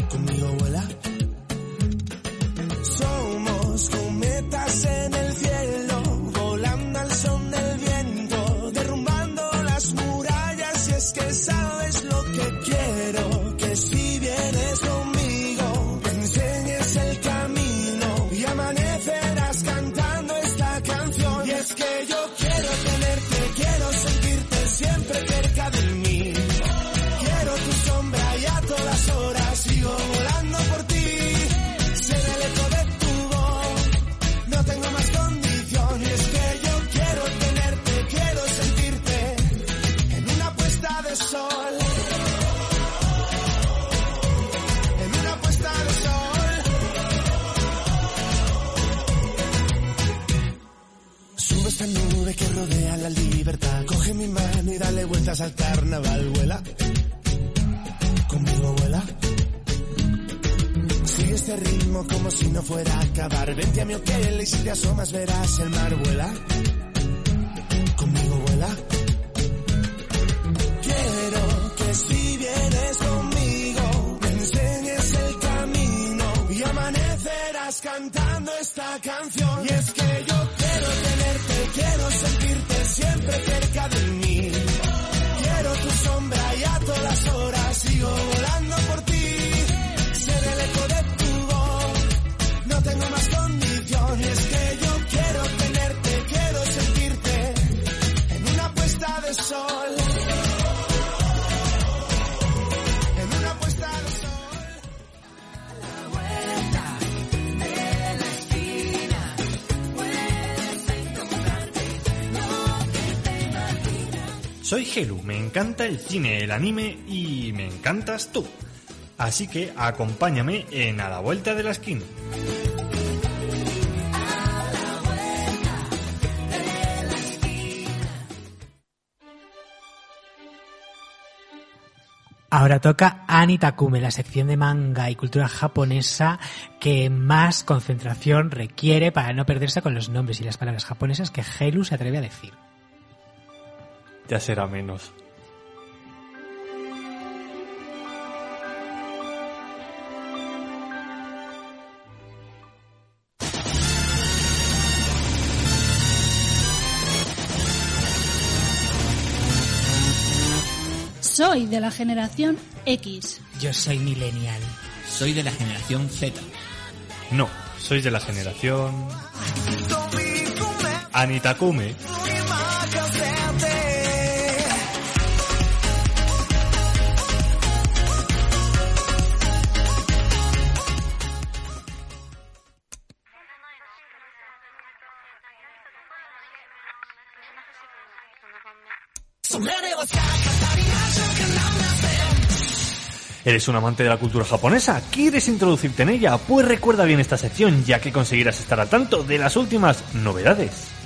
Conmigo vuela. Te asomas verás el mar, vuela. Encanta el cine, el anime y me encantas tú. Así que acompáñame en A la Vuelta de la Esquina. Ahora toca Anitakume, la sección de manga y cultura japonesa que más concentración requiere para no perderse con los nombres y las palabras japonesas que Helu se atreve a decir. Ya será menos. Soy de la generación X. Yo soy millennial. Soy de la generación Z. No, sois de la generación... Anitakume. ¿Eres un amante de la cultura japonesa? ¿Quieres introducirte en ella? Pues recuerda bien esta sección ya que conseguirás estar al tanto de las últimas novedades.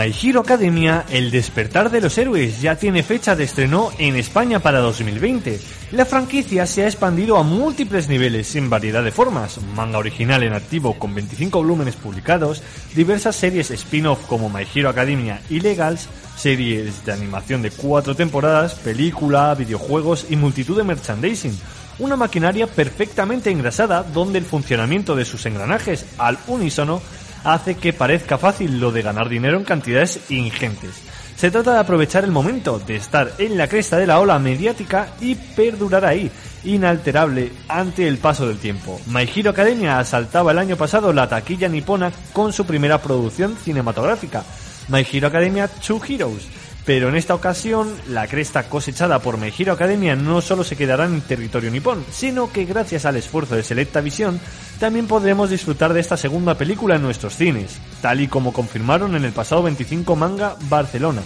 My Hero Academia, El despertar de los héroes, ya tiene fecha de estreno en España para 2020. La franquicia se ha expandido a múltiples niveles en variedad de formas, manga original en activo con 25 volúmenes publicados, diversas series spin-off como My Hero Academia y Legals, series de animación de cuatro temporadas, película, videojuegos y multitud de merchandising. Una maquinaria perfectamente engrasada donde el funcionamiento de sus engranajes al unísono hace que parezca fácil lo de ganar dinero en cantidades ingentes. Se trata de aprovechar el momento, de estar en la cresta de la ola mediática y perdurar ahí, inalterable ante el paso del tiempo. My Hero Academia asaltaba el año pasado la taquilla nipona con su primera producción cinematográfica, My Hero Academia Two Heroes. Pero en esta ocasión, la cresta cosechada por My Hero Academia no solo se quedará en territorio nipón, sino que gracias al esfuerzo de Selecta Visión, también podremos disfrutar de esta segunda película en nuestros cines, tal y como confirmaron en el pasado 25 Manga Barcelona.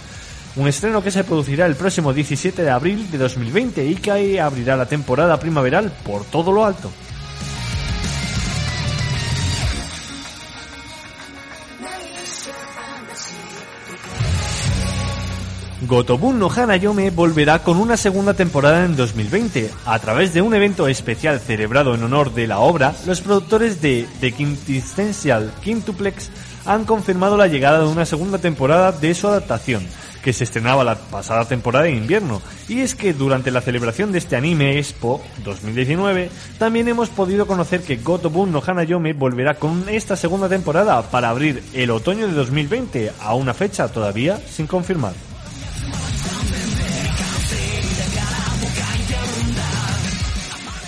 Un estreno que se producirá el próximo 17 de abril de 2020 y que abrirá la temporada primaveral por todo lo alto. Gotobun no Hanayome volverá con una segunda temporada en 2020. A través de un evento especial celebrado en honor de la obra, los productores de The Quintessential Quintuplex han confirmado la llegada de una segunda temporada de su adaptación, que se estrenaba la pasada temporada de invierno. Y es que durante la celebración de este anime Expo 2019, también hemos podido conocer que Gotobun no Hanayome volverá con esta segunda temporada para abrir el otoño de 2020 a una fecha todavía sin confirmar.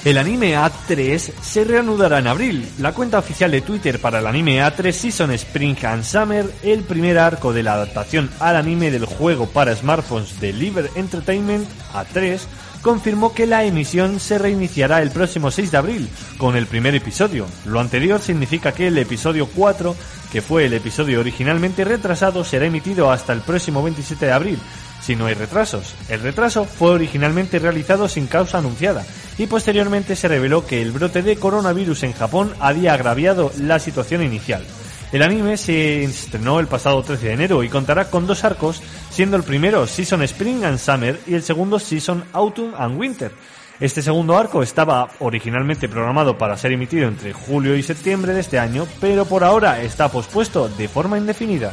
El anime A3 se reanudará en abril. La cuenta oficial de Twitter para el anime A3 Season Spring and Summer, el primer arco de la adaptación al anime del juego para smartphones de Liver Entertainment A3, confirmó que la emisión se reiniciará el próximo 6 de abril con el primer episodio. Lo anterior significa que el episodio 4, que fue el episodio originalmente retrasado, será emitido hasta el próximo 27 de abril, si no hay retrasos. El retraso fue originalmente realizado sin causa anunciada y posteriormente se reveló que el brote de coronavirus en Japón había agraviado la situación inicial. El anime se estrenó el pasado 13 de enero y contará con dos arcos, siendo el primero Season Spring and Summer y el segundo Season Autumn and Winter. Este segundo arco estaba originalmente programado para ser emitido entre julio y septiembre de este año, pero por ahora está pospuesto de forma indefinida.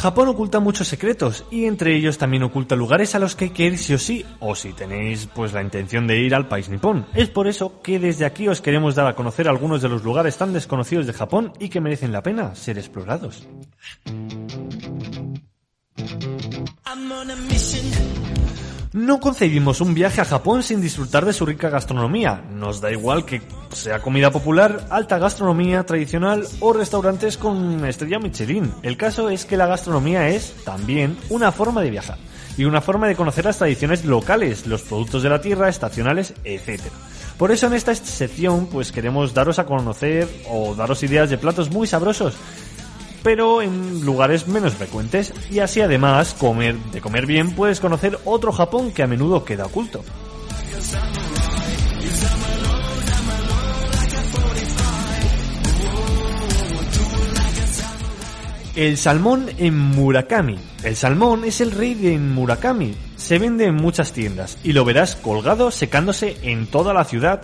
Japón oculta muchos secretos y entre ellos también oculta lugares a los que hay que ir sí o sí, o si tenéis pues la intención de ir al país nipón. Es por eso que desde aquí os queremos dar a conocer algunos de los lugares tan desconocidos de Japón y que merecen la pena ser explorados. No concebimos un viaje a Japón sin disfrutar de su rica gastronomía. Nos da igual que sea comida popular, alta gastronomía tradicional o restaurantes con estrella Michelin. El caso es que la gastronomía es también una forma de viajar y una forma de conocer las tradiciones locales, los productos de la tierra, estacionales, etc. Por eso en esta sección pues queremos daros a conocer o daros ideas de platos muy sabrosos pero en lugares menos frecuentes y así además comer de comer bien puedes conocer otro Japón que a menudo queda oculto. El salmón en Murakami. El salmón es el rey de Murakami. Se vende en muchas tiendas y lo verás colgado secándose en toda la ciudad.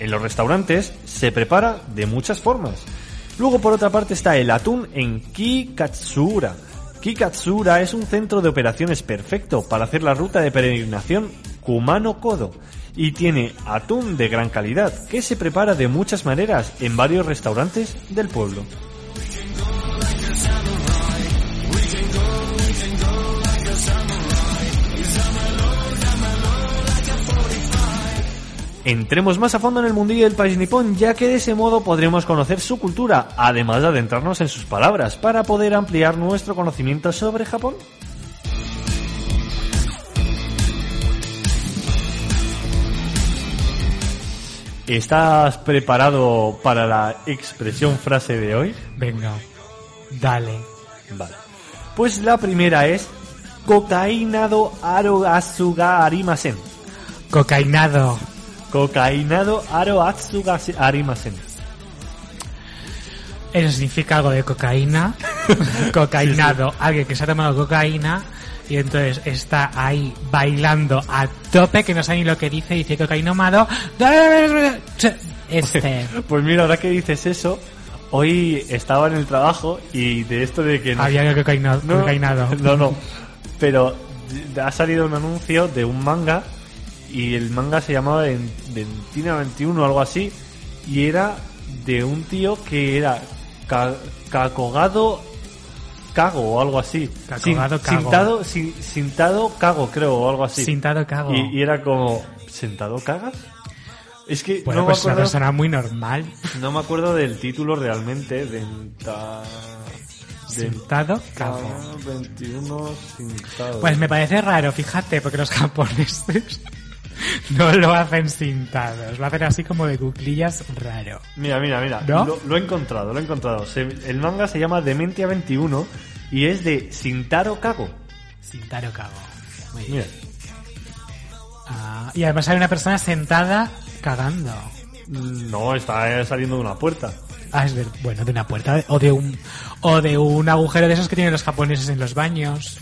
En los restaurantes se prepara de muchas formas. Luego por otra parte está el atún en Kikatsura. Kikatsura es un centro de operaciones perfecto para hacer la ruta de peregrinación Kumano Kodo y tiene atún de gran calidad que se prepara de muchas maneras en varios restaurantes del pueblo. Entremos más a fondo en el mundillo del país nipón, ya que de ese modo podremos conocer su cultura, además de adentrarnos en sus palabras, para poder ampliar nuestro conocimiento sobre Japón. ¿Estás preparado para la expresión frase de hoy? Venga, dale. Vale. Pues la primera es cocainado aro asuga arimasen. Cocainado. Cocainado aro atsuga arimasen. Eso significa algo de cocaína. [laughs] Cocainado, alguien que se ha tomado cocaína y entonces está ahí bailando a tope que no sabe ni lo que dice, dice cocaínomado. Este. [laughs] Pues mira, ahora que dices eso, hoy estaba en el trabajo y de esto de que... no- Había cocaína- No, cocainado. No, no. Pero ha salido un anuncio de un manga y el manga se llamaba Den- Dentina 21 o algo así y era de un tío que era ca- cacogado cago o algo así. Cacogado Sin- cago. Sintado, sin- sintado cago creo o algo así. Sintado cago. Y, y era como ¿sentado cagas? Es que Bueno, no pues me es una acuerdo, persona muy normal. no me acuerdo del título realmente. Denta... Sentado cago. 21 sintado. Pues me parece raro, fíjate, porque los [laughs] japoneses [laughs] no lo hacen sintados, lo hacen así como de cuclillas raro. Mira, mira, mira. ¿No? Lo, lo he encontrado, lo he encontrado. Se- el manga se llama Dementia 21 y es de Sintaro Kago. Sintaro cago. Muy bien. Mira. Ah, y además hay una persona sentada cagando. No, está eh, saliendo de una puerta. Ah, es ver- bueno, de una puerta o de un o de un agujero de esos que tienen los japoneses en los baños.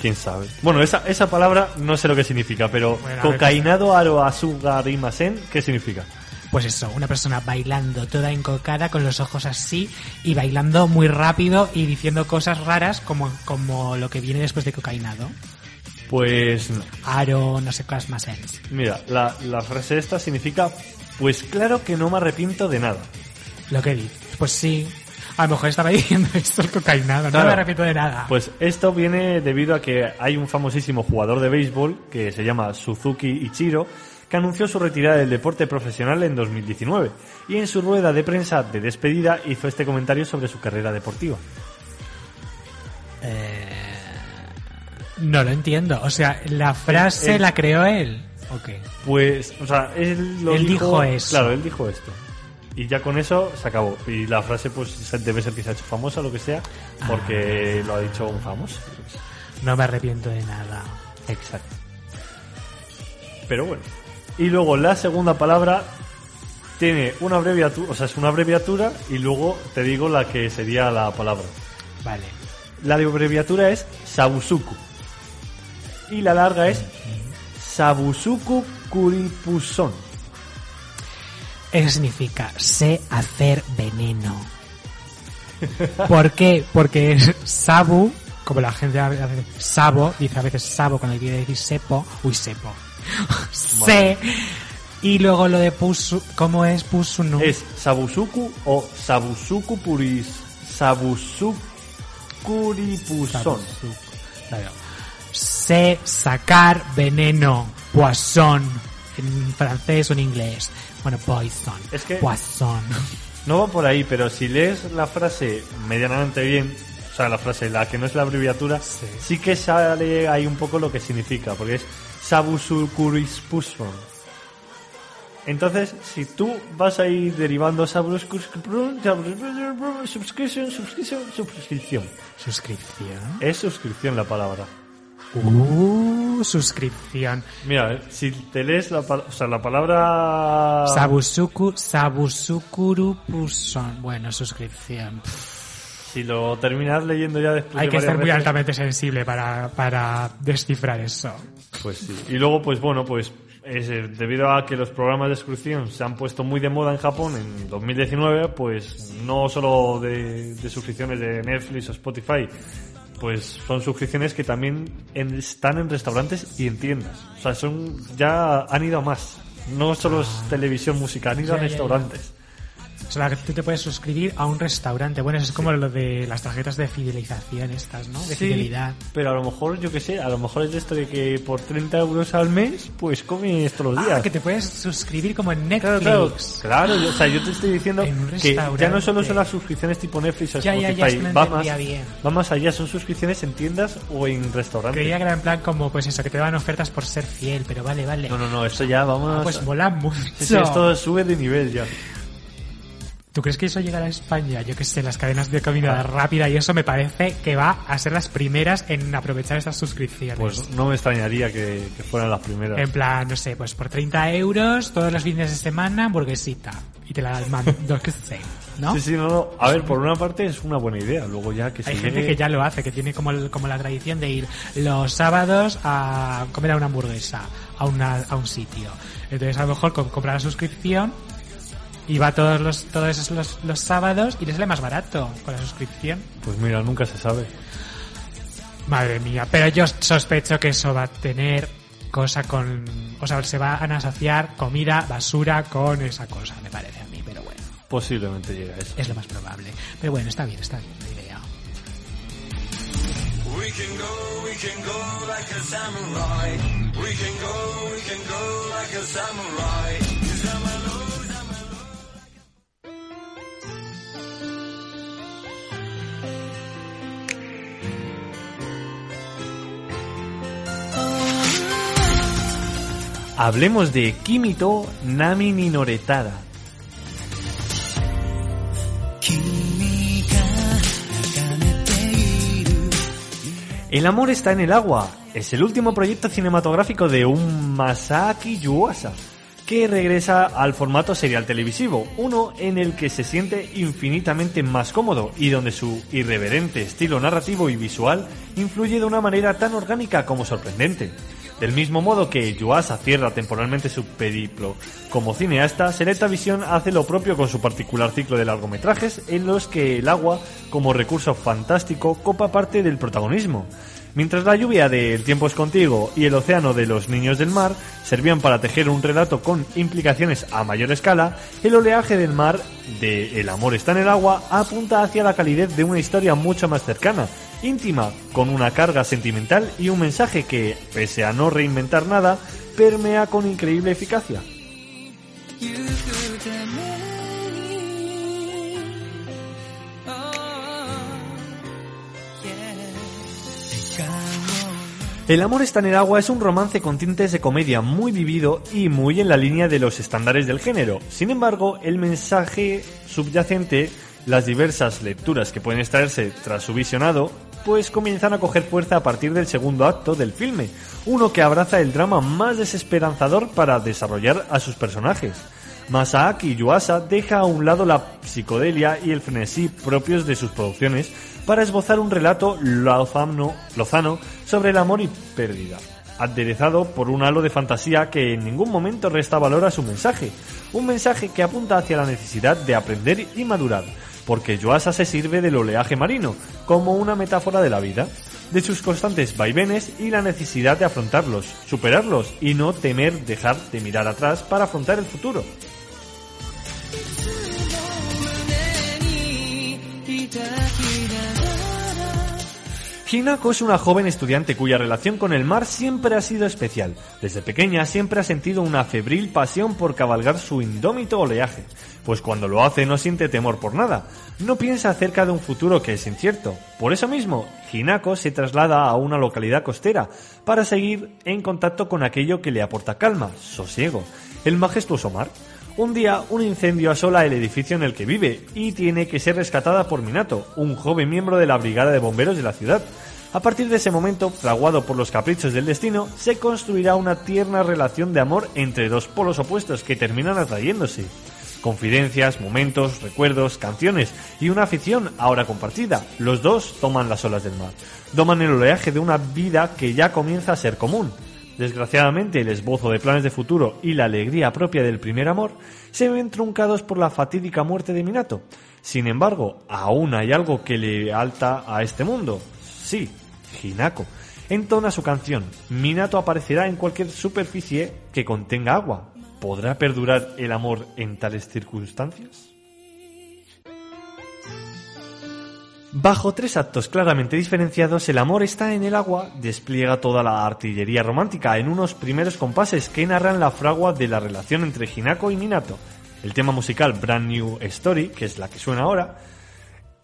¿Quién sabe? Bueno, esa, esa palabra no sé lo que significa, pero Bueno, cocainado aro asugarimasen, ¿qué significa? Pues eso, una persona bailando toda encocada con los ojos así y bailando muy rápido y diciendo cosas raras como, como lo que viene después de cocainado. Pues no. Aro, no sé cosas más es. Mira, la, la frase esta significa, pues claro que no me arrepiento de nada. Lo que dices. Pues sí. A lo mejor estaba diciendo esto el cocainado. No Claro. me arrepiento de nada. Pues esto viene debido a que hay un famosísimo jugador de béisbol que se llama Suzuki Ichiro que anunció su retirada del deporte profesional en 2019 y en su rueda de prensa de despedida hizo este comentario sobre su carrera deportiva. No lo entiendo. O sea, la frase la creó él. Ok. Pues, o sea, él lo Él dijo, dijo eso. Claro, él dijo esto. Y ya con eso se acabó. Y la frase pues debe ser que se ha hecho famosa, lo que sea, porque lo ha dicho un famoso. No me arrepiento de nada. Exacto. Pero bueno. Y luego la segunda palabra tiene una abreviatura, o sea, es una abreviatura y luego te digo la que sería la palabra. Vale. La de abreviatura es Sabusuku. Y la larga es Sabusuku Kuripuson. Eso significa sé hacer veneno. ¿Por qué? Porque es sabu, como la gente a veces sabo, dice a veces sabo cuando quiere decir sepo, uy sepo. [laughs] sé. Y luego lo de pusu, ¿cómo es pusunu? Es Sabusuku o Sabusuku Puris. Sabusuku Kuripuson. Claro. Chasser, sacar, veneno, poisson, en francés o en inglés. Bueno, poison, Es que- poisson. No va por ahí, pero si lees la frase medianamente bien, o sea, la frase, la que no es la abreviatura, sí, que sale ahí un poco lo que significa, porque es Sabusucurispuson. Entonces, si tú vas a ir derivando subscription, subscription, suscripción. Suscripción. Es suscripción la palabra. Uh, suscripción. Mira, eh, si te lees la, o sea, la palabra... Sabusuku, Sabusukuru Puson. Bueno, suscripción. Si lo terminas leyendo ya después Hay que ser muy veces- altamente sensible para, para descifrar eso. Pues sí. Y luego, pues bueno, pues es, eh, debido a que los programas de suscripción se han puesto muy de moda en Japón en 2019, pues no solo de, de suscripciones de Netflix o Spotify, pues son suscripciones que también en- están en restaurantes y en tiendas. O sea, son ya han ido a más. No solo es televisión, música, han ido a restaurantes. O sea, tú te puedes suscribir a un restaurante. Bueno, eso es como lo de las tarjetas de fidelización estas, ¿no? De Sí, fidelidad. Pero a lo mejor, yo qué sé, a lo mejor es de esto de que por 30 euros al mes, pues comes todos los días. Ah, que te puedes suscribir como en Netflix. claro, o sea, yo te estoy diciendo que ya no solo son las suscripciones tipo Netflix o Ya, ya, Spotify, ya, que no va, más, bien. va más allá, son suscripciones en tiendas o en restaurantes. Creía que era en plan como, pues eso, que te dan ofertas por ser fiel, pero vale, vale. No, no, no, esto ya vamos... Ah, pues. Sí, sí, esto sube de nivel ya. ¿Tú crees que eso llegará a España? Yo que sé, las cadenas de comida rápida y eso me parece que va a ser las primeras en aprovechar estas suscripciones. Pues no me extrañaría que, que fueran las primeras. En plan, no sé, pues por 30 euros todos los fines de semana hamburguesita. Y te la mando, [laughs] que sé, ¿no? Sí, sí, no, no. A ver, por una parte es una buena idea, luego ya que Hay se gente llegue- que ya lo hace, que tiene como, el- como la tradición de ir los sábados a comer a una hamburguesa, a, una, a un sitio. Entonces a lo mejor com- compra la suscripción y va todos los todos esos los, los sábados y le sale más barato con la suscripción. Pues mira, nunca se sabe. Madre mía, pero yo sospecho que eso va a tener cosa con... O sea, se van a asociar comida, basura con esa cosa, me parece a mí, pero bueno, Posiblemente llegue a eso. es lo más probable. Pero bueno, está bien, está bien la idea. We can go, we can go like a samurai. We can go, we can go like a samurai. Hablemos de Kimito Nami Ninoretada. El amor está en el agua. Es el último proyecto cinematográfico de un Masaki Yuasa, que regresa al formato serial televisivo, uno en el que se siente infinitamente más cómodo y donde su irreverente estilo narrativo y visual influye de una manera tan orgánica como sorprendente. Del mismo modo que Yuasa cierra temporalmente su periplo como cineasta, Selecta Visión hace lo propio con su particular ciclo de largometrajes en los que el agua, como recurso fantástico, copa parte del protagonismo. Mientras la lluvia de El tiempo es contigo y el océano de los niños del mar servían para tejer un relato con implicaciones a mayor escala, el oleaje del mar de El amor está en el agua apunta hacia la calidez de una historia mucho más cercana, íntima, con una carga sentimental y un mensaje que, pese a no reinventar nada, permea con increíble eficacia. El amor está en el agua es un romance con tintes de comedia muy vivido y muy en la línea de los estándares del género. Sin embargo, el mensaje subyacente, las diversas lecturas que pueden extraerse tras su visionado, pues comienzan a coger fuerza a partir del segundo acto del filme, uno que abraza el drama más desesperanzador para desarrollar a sus personajes. Masaaki Yuasa deja a un lado la psicodelia y el frenesí propios de sus producciones para esbozar un relato lozano, lozano sobre el amor y pérdida, aderezado por un halo de fantasía que en ningún momento resta valor a su mensaje, un mensaje que apunta hacia la necesidad de aprender y madurar, porque Yuasa se sirve del oleaje marino como una metáfora de la vida, de sus constantes vaivenes y la necesidad de afrontarlos, superarlos y no temer dejar de mirar atrás para afrontar el futuro. Hinako es una joven estudiante cuya relación con el mar siempre ha sido especial. Desde pequeña siempre ha sentido una febril pasión por cabalgar su indómito oleaje, pues cuando lo hace no siente temor por nada, no piensa acerca de un futuro que es incierto. Por eso mismo, Hinako se traslada a una localidad costera para seguir en contacto con aquello que le aporta calma, sosiego, el majestuoso mar. Un día, un incendio asola el edificio en el que vive y tiene que ser rescatada por Minato, un joven miembro de la brigada de bomberos de la ciudad. A partir de ese momento, fraguado por los caprichos del destino, se construirá una tierna relación de amor entre dos polos opuestos que terminan atrayéndose. Confidencias, momentos, recuerdos, canciones y una afición ahora compartida. Los dos toman las olas del mar. Doman el oleaje de una vida que ya comienza a ser común. Desgraciadamente, el esbozo de planes de futuro y la alegría propia del primer amor se ven truncados por la fatídica muerte de Minato. Sin embargo, aún hay algo que le alta a este mundo. Sí, Hinako. Entona su canción. Minato aparecerá en cualquier superficie que contenga agua. ¿Podrá perdurar el amor en tales circunstancias? Bajo tres actos claramente diferenciados, el amor está en el agua, despliega toda la artillería romántica en unos primeros compases que narran la fragua de la relación entre Hinako y Minato. El tema musical Brand New Story, que es la que suena ahora,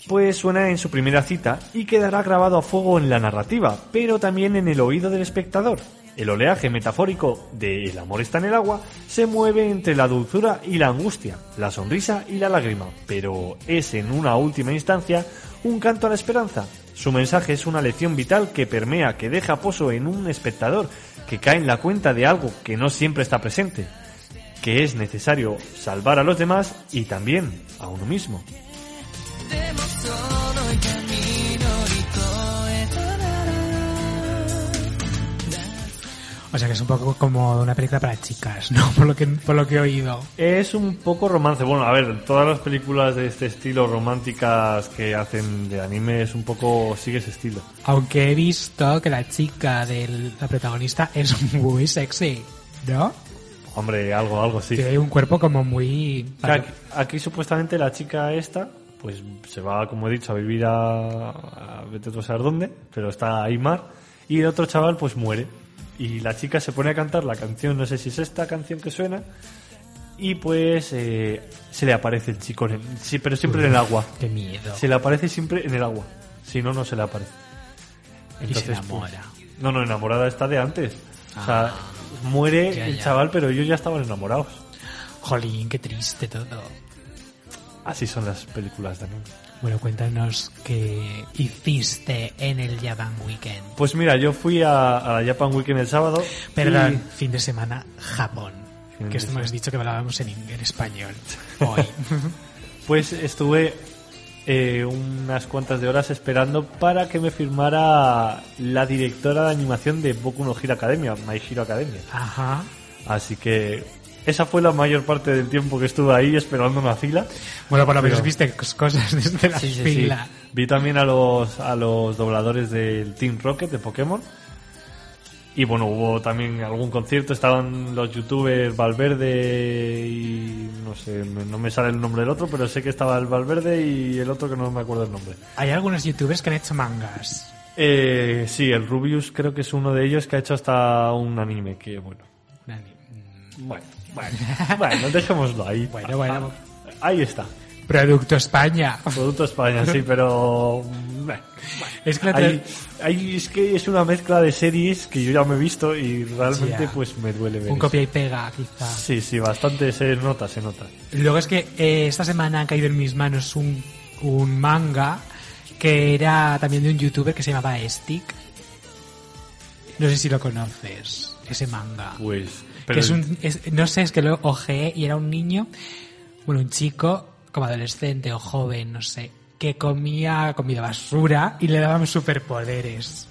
pues suena en su primera cita y quedará grabado a fuego en la narrativa, pero también en el oído del espectador. El oleaje metafórico de El amor está en el agua se mueve entre la dulzura y la angustia, la sonrisa y la lágrima, pero es en una última instancia un canto a la esperanza. Su mensaje es una lección vital que permea, que deja pozo en un espectador que cae en la cuenta de algo que no siempre está presente, que es necesario salvar a los demás y también a uno mismo. O sea que es un poco como una película para chicas, ¿no? [laughs] Por lo que, por lo que he oído. Es un poco romance. Bueno, a ver, todas las películas de este estilo románticas que hacen de anime es un poco sigue ese estilo. Aunque he visto que la chica de la protagonista es muy sexy, ¿no? Hombre, algo, algo sí. Tiene un cuerpo como muy... Aquí, aquí supuestamente la chica esta pues se va, como he dicho, a vivir a, a vete a saber dónde, pero está Aymar y el otro chaval pues muere y la chica se pone a cantar la canción, no sé si es esta canción que suena, y pues eh, se le aparece el chico, en el- sí, pero siempre en el agua. Qué miedo. Se le aparece siempre en el agua, si no, no se le aparece. Y se pues, enamora. no, no, enamorada está de antes. O sea, Ah, muere ya, el chaval, pero ellos ya estaban enamorados. Jolín, qué triste todo. Así son las películas de anime. Bueno, cuéntanos qué hiciste en el Japan Weekend. Pues mira, yo fui a, a Japan Weekend el sábado. Perdón, y- fin de semana, Japón. Fin que esto hemos semana. dicho que hablábamos en, en español. [laughs] Hoy. Pues estuve eh, unas cuantas de horas esperando para que me firmara la directora de animación de Boku no Hero Academia, My Hero Academia. Ajá. Así que esa fue la mayor parte del tiempo que estuve ahí esperando una fila. Bueno, por lo menos viste cos- cosas desde la Sí, sí, sí. fila. Vi también a los, a los dobladores del Team Rocket de Pokémon. Y bueno, hubo también algún concierto, estaban los youtubers Valverde y no sé, no me sale el nombre del otro, pero sé que estaba el Valverde y el otro que no me acuerdo el nombre. Hay algunos youtubers que han hecho mangas. Eh, sí, el Rubius creo que es uno de ellos que ha hecho hasta un anime, que bueno. Bueno, bueno, [laughs] bueno, dejémoslo ahí. Bueno, bueno. Ahí está. Producto España. Producto España, sí, pero... mm, bueno, Es que es que es una mezcla de series que yo ya me he visto y realmente pues me duele ver Un eso. copia y pega, quizá. Sí, sí, bastante se nota, se nota. Luego es que eh, esta semana ha caído en mis manos un, un manga que era también de un youtuber que se llamaba Stick. No sé si lo conoces, ese manga. Pues... Que es un, es- no sé, es que lo ojeé y era un niño, bueno, un chico, como adolescente o joven, no sé, que comía comida basura y le daban superpoderes.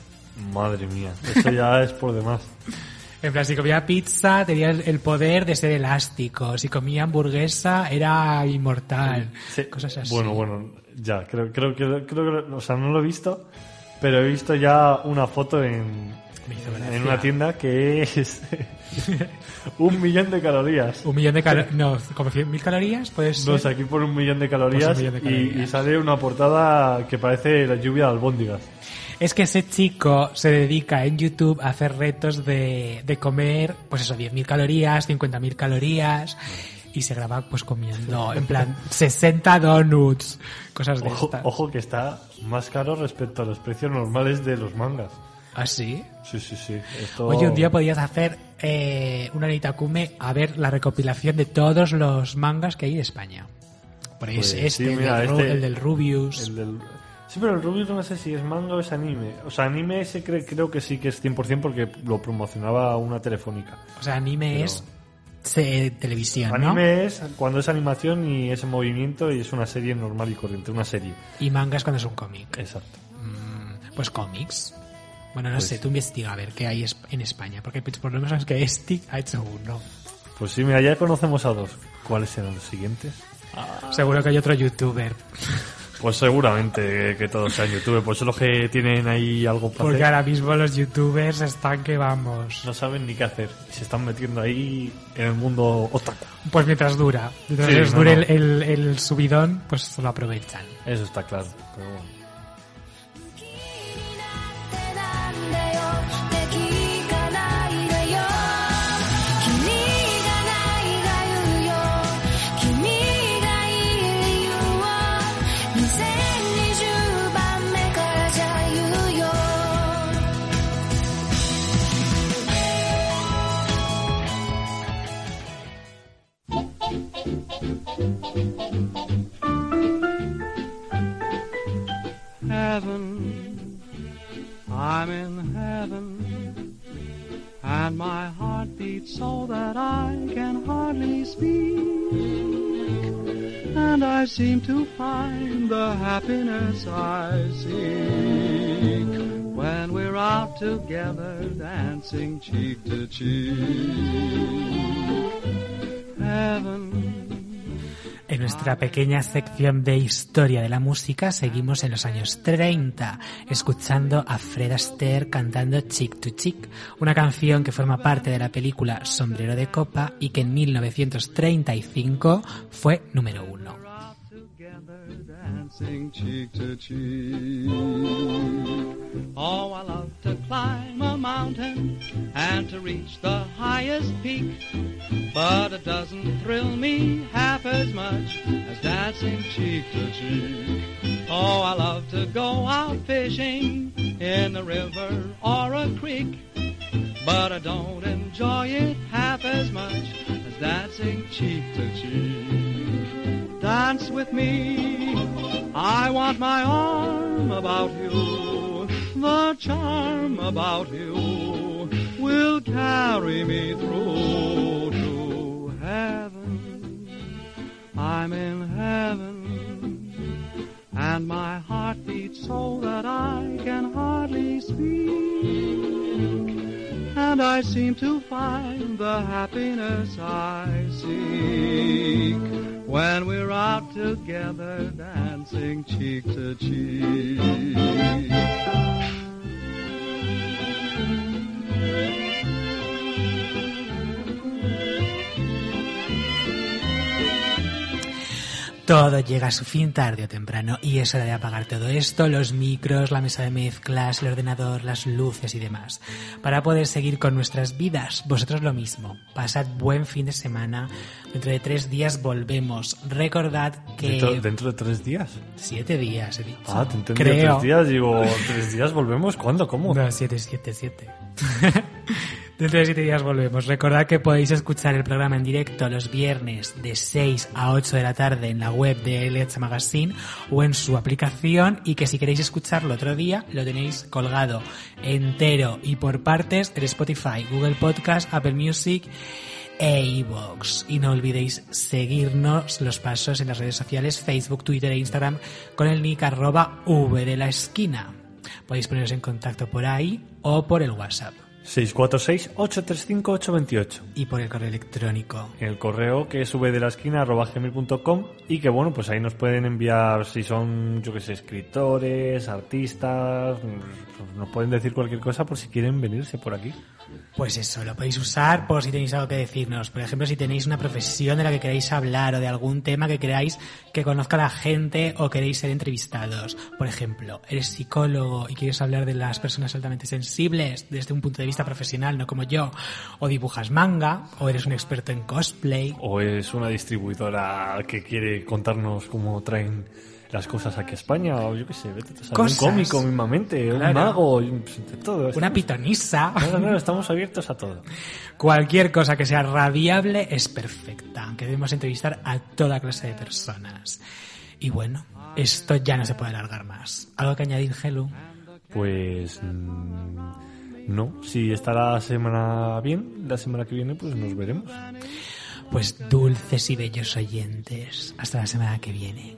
Madre mía, eso ya es por demás. [laughs] En plan, si comía pizza tenía el poder de ser elástico, si comía hamburguesa era inmortal, cosas así. Bueno, bueno, ya, creo, creo, que creo que, o sea, no lo he visto, pero he visto ya una foto en. En una tienda que es [laughs] un millón de calorías. Un millón de calorías, no, como cien mil calorías, pues... No aquí pone un millón de calorías, Pues millón de y- Y, calorías. sale una portada que parece la lluvia de albóndigas. Es que ese chico se dedica en YouTube a hacer retos de, de comer, pues eso, 10.000 calorías, 50.000 calorías, y se graba pues comiendo, en plan, [laughs] 60 donuts, cosas de Ojo, estas. ojo que está más caro respecto a los precios normales de los mangas. ¿Ah, sí? Sí, sí, sí. Esto... Oye, un día podías hacer eh, una Nitakume a ver la recopilación de todos los mangas que hay de España. Por ahí Pues sí, este, el, mira, del, este- el del Rubius. el del- Sí, pero el Rubius no sé si es manga o es anime. O sea, anime ese cre- creo que sí que es 100% porque lo promocionaba una telefónica. O sea, anime Pero- es se- televisión, ¿no? Anime es cuando es animación y es en movimiento y es una serie normal y corriente, una serie. Y manga es cuando es un cómic. Exacto. Mm, pues cómics. Bueno, no Pues- sé, tú investiga a ver qué hay en España, porque por lo menos sabes que Stick ha hecho uno. Pues sí, mira, ya conocemos a dos. ¿Cuáles serán los siguientes? Seguro que hay otro youtuber. Pues seguramente que todos sean youtubers, pues son los que tienen ahí algo para Porque hacer. ahora mismo los youtubers están que vamos. No saben ni qué hacer. Se están metiendo ahí en el mundo otaku. Pues mientras dura. Mientras Sí, les no, dure no. El, el- el subidón, pues lo aprovechan. Eso está claro. Pero bueno. Monday oh. En nuestra pequeña sección de historia de la música seguimos en los años 30, escuchando a Fred Astaire cantando Chick to Chick, una canción que forma parte de la película Sombrero de Copa y que en 1935 fue número uno. Dancing cheek to cheek. Oh, I love to climb a mountain and to reach the highest peak, but it doesn't thrill me half as much as dancing cheek to cheek. Oh, I love to go out fishing in a river or a creek, but I don't enjoy it half as much as dancing cheek to cheek. Dance with me. I want my arm about you. The charm about you will carry me through to heaven. I'm in heaven. And my heart beats so that I can hardly speak. And I seem to find the happiness I seek when we're out together dancing cheek to cheek. Todo llega a su fin tarde o temprano y es hora de apagar todo esto, los micros, la mesa de mezclas, el ordenador, las luces y demás, para poder seguir con nuestras vidas. Vosotros lo mismo. Pasad buen fin de semana. Dentro de tres días volvemos. Recordad que... ¿Dentro, dentro de tres días? Siete días, he dicho. Ah, te entendí. Creo. Tres días, digo, tres días volvemos. ¿Cuándo? ¿Cómo? No, siete, siete, siete. [laughs] Dentro de siete días volvemos. Recordad que podéis escuchar el programa en directo los viernes de 6 a 8 de la tarde en la web de LH Magazine o en su aplicación y que si queréis escucharlo otro día lo tenéis colgado entero y por partes en Spotify, Google Podcast, Apple Music e iVoox. Y no olvidéis seguirnos los pasos en las redes sociales Facebook, Twitter e Instagram con el nick arroba V de la esquina. Podéis poneros en contacto por ahí o por el WhatsApp. 646-835-828. Y por el correo electrónico. El correo que sube de la esquina arroba gmail.com y que bueno, pues ahí nos pueden enviar si son, yo que sé, escritores, artistas, pues nos pueden decir cualquier cosa por si quieren venirse por aquí. Pues eso, lo podéis usar por si tenéis algo que decirnos. Por ejemplo, si tenéis una profesión de la que queráis hablar o de algún tema que queráis que conozca la gente o queréis ser entrevistados. Por ejemplo, eres psicólogo y quieres hablar de las personas altamente sensibles desde un punto de vista profesional, no como yo. O dibujas manga, o eres un experto en cosplay. O es una distribuidora que quiere contarnos cómo traen las cosas aquí a España, o yo qué sé, vete a saber, un cómico mismamente, un Claro. mago, pues, todo. Una pitonisa. No, no, no, estamos abiertos a todo. Cualquier cosa que sea radiable es perfecta, aunque debemos entrevistar a toda clase de personas. Y bueno, esto ya no se puede alargar más. ¿Algo que añadir, Helu? Pues mm, no, si está la semana bien, la semana que viene pues nos veremos. Pues dulces y bellos oyentes, hasta la semana que viene.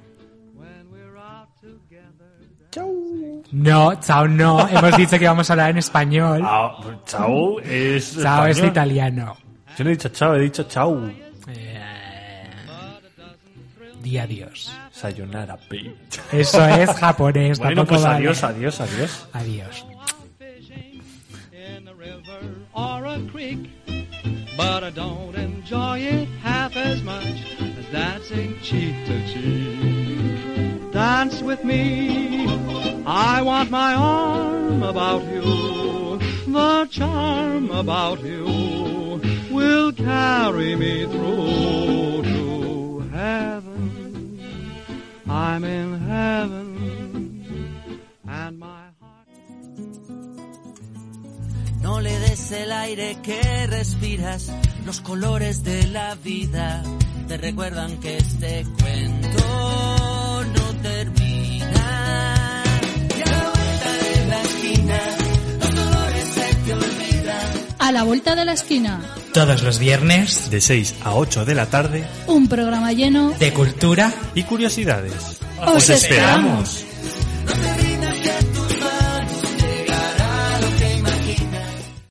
No, chao no, hemos dicho que vamos a hablar en español. Ah, chao es Chao es italiano. Yo no he dicho chao, he dicho chao. Di adiós. Sayonara, babe. Eso es japonés, Bueno, tampoco pues vale. adiós, adiós, adiós. Adiós. Creek, but I don't enjoy it half as much as dancing cheek to cheek. Dance with me, I want my arm about you. The charm about you will carry me through to heaven. I'm in heaven, and my No le des el aire que respiras, los colores de la vida te recuerdan que este cuento no termina. Y a la vuelta de la esquina, los dolores se te olvidan. A la vuelta de la esquina, Todos los viernes, de 6 a 8 de la tarde, un programa lleno de cultura y curiosidades. Os esperamos.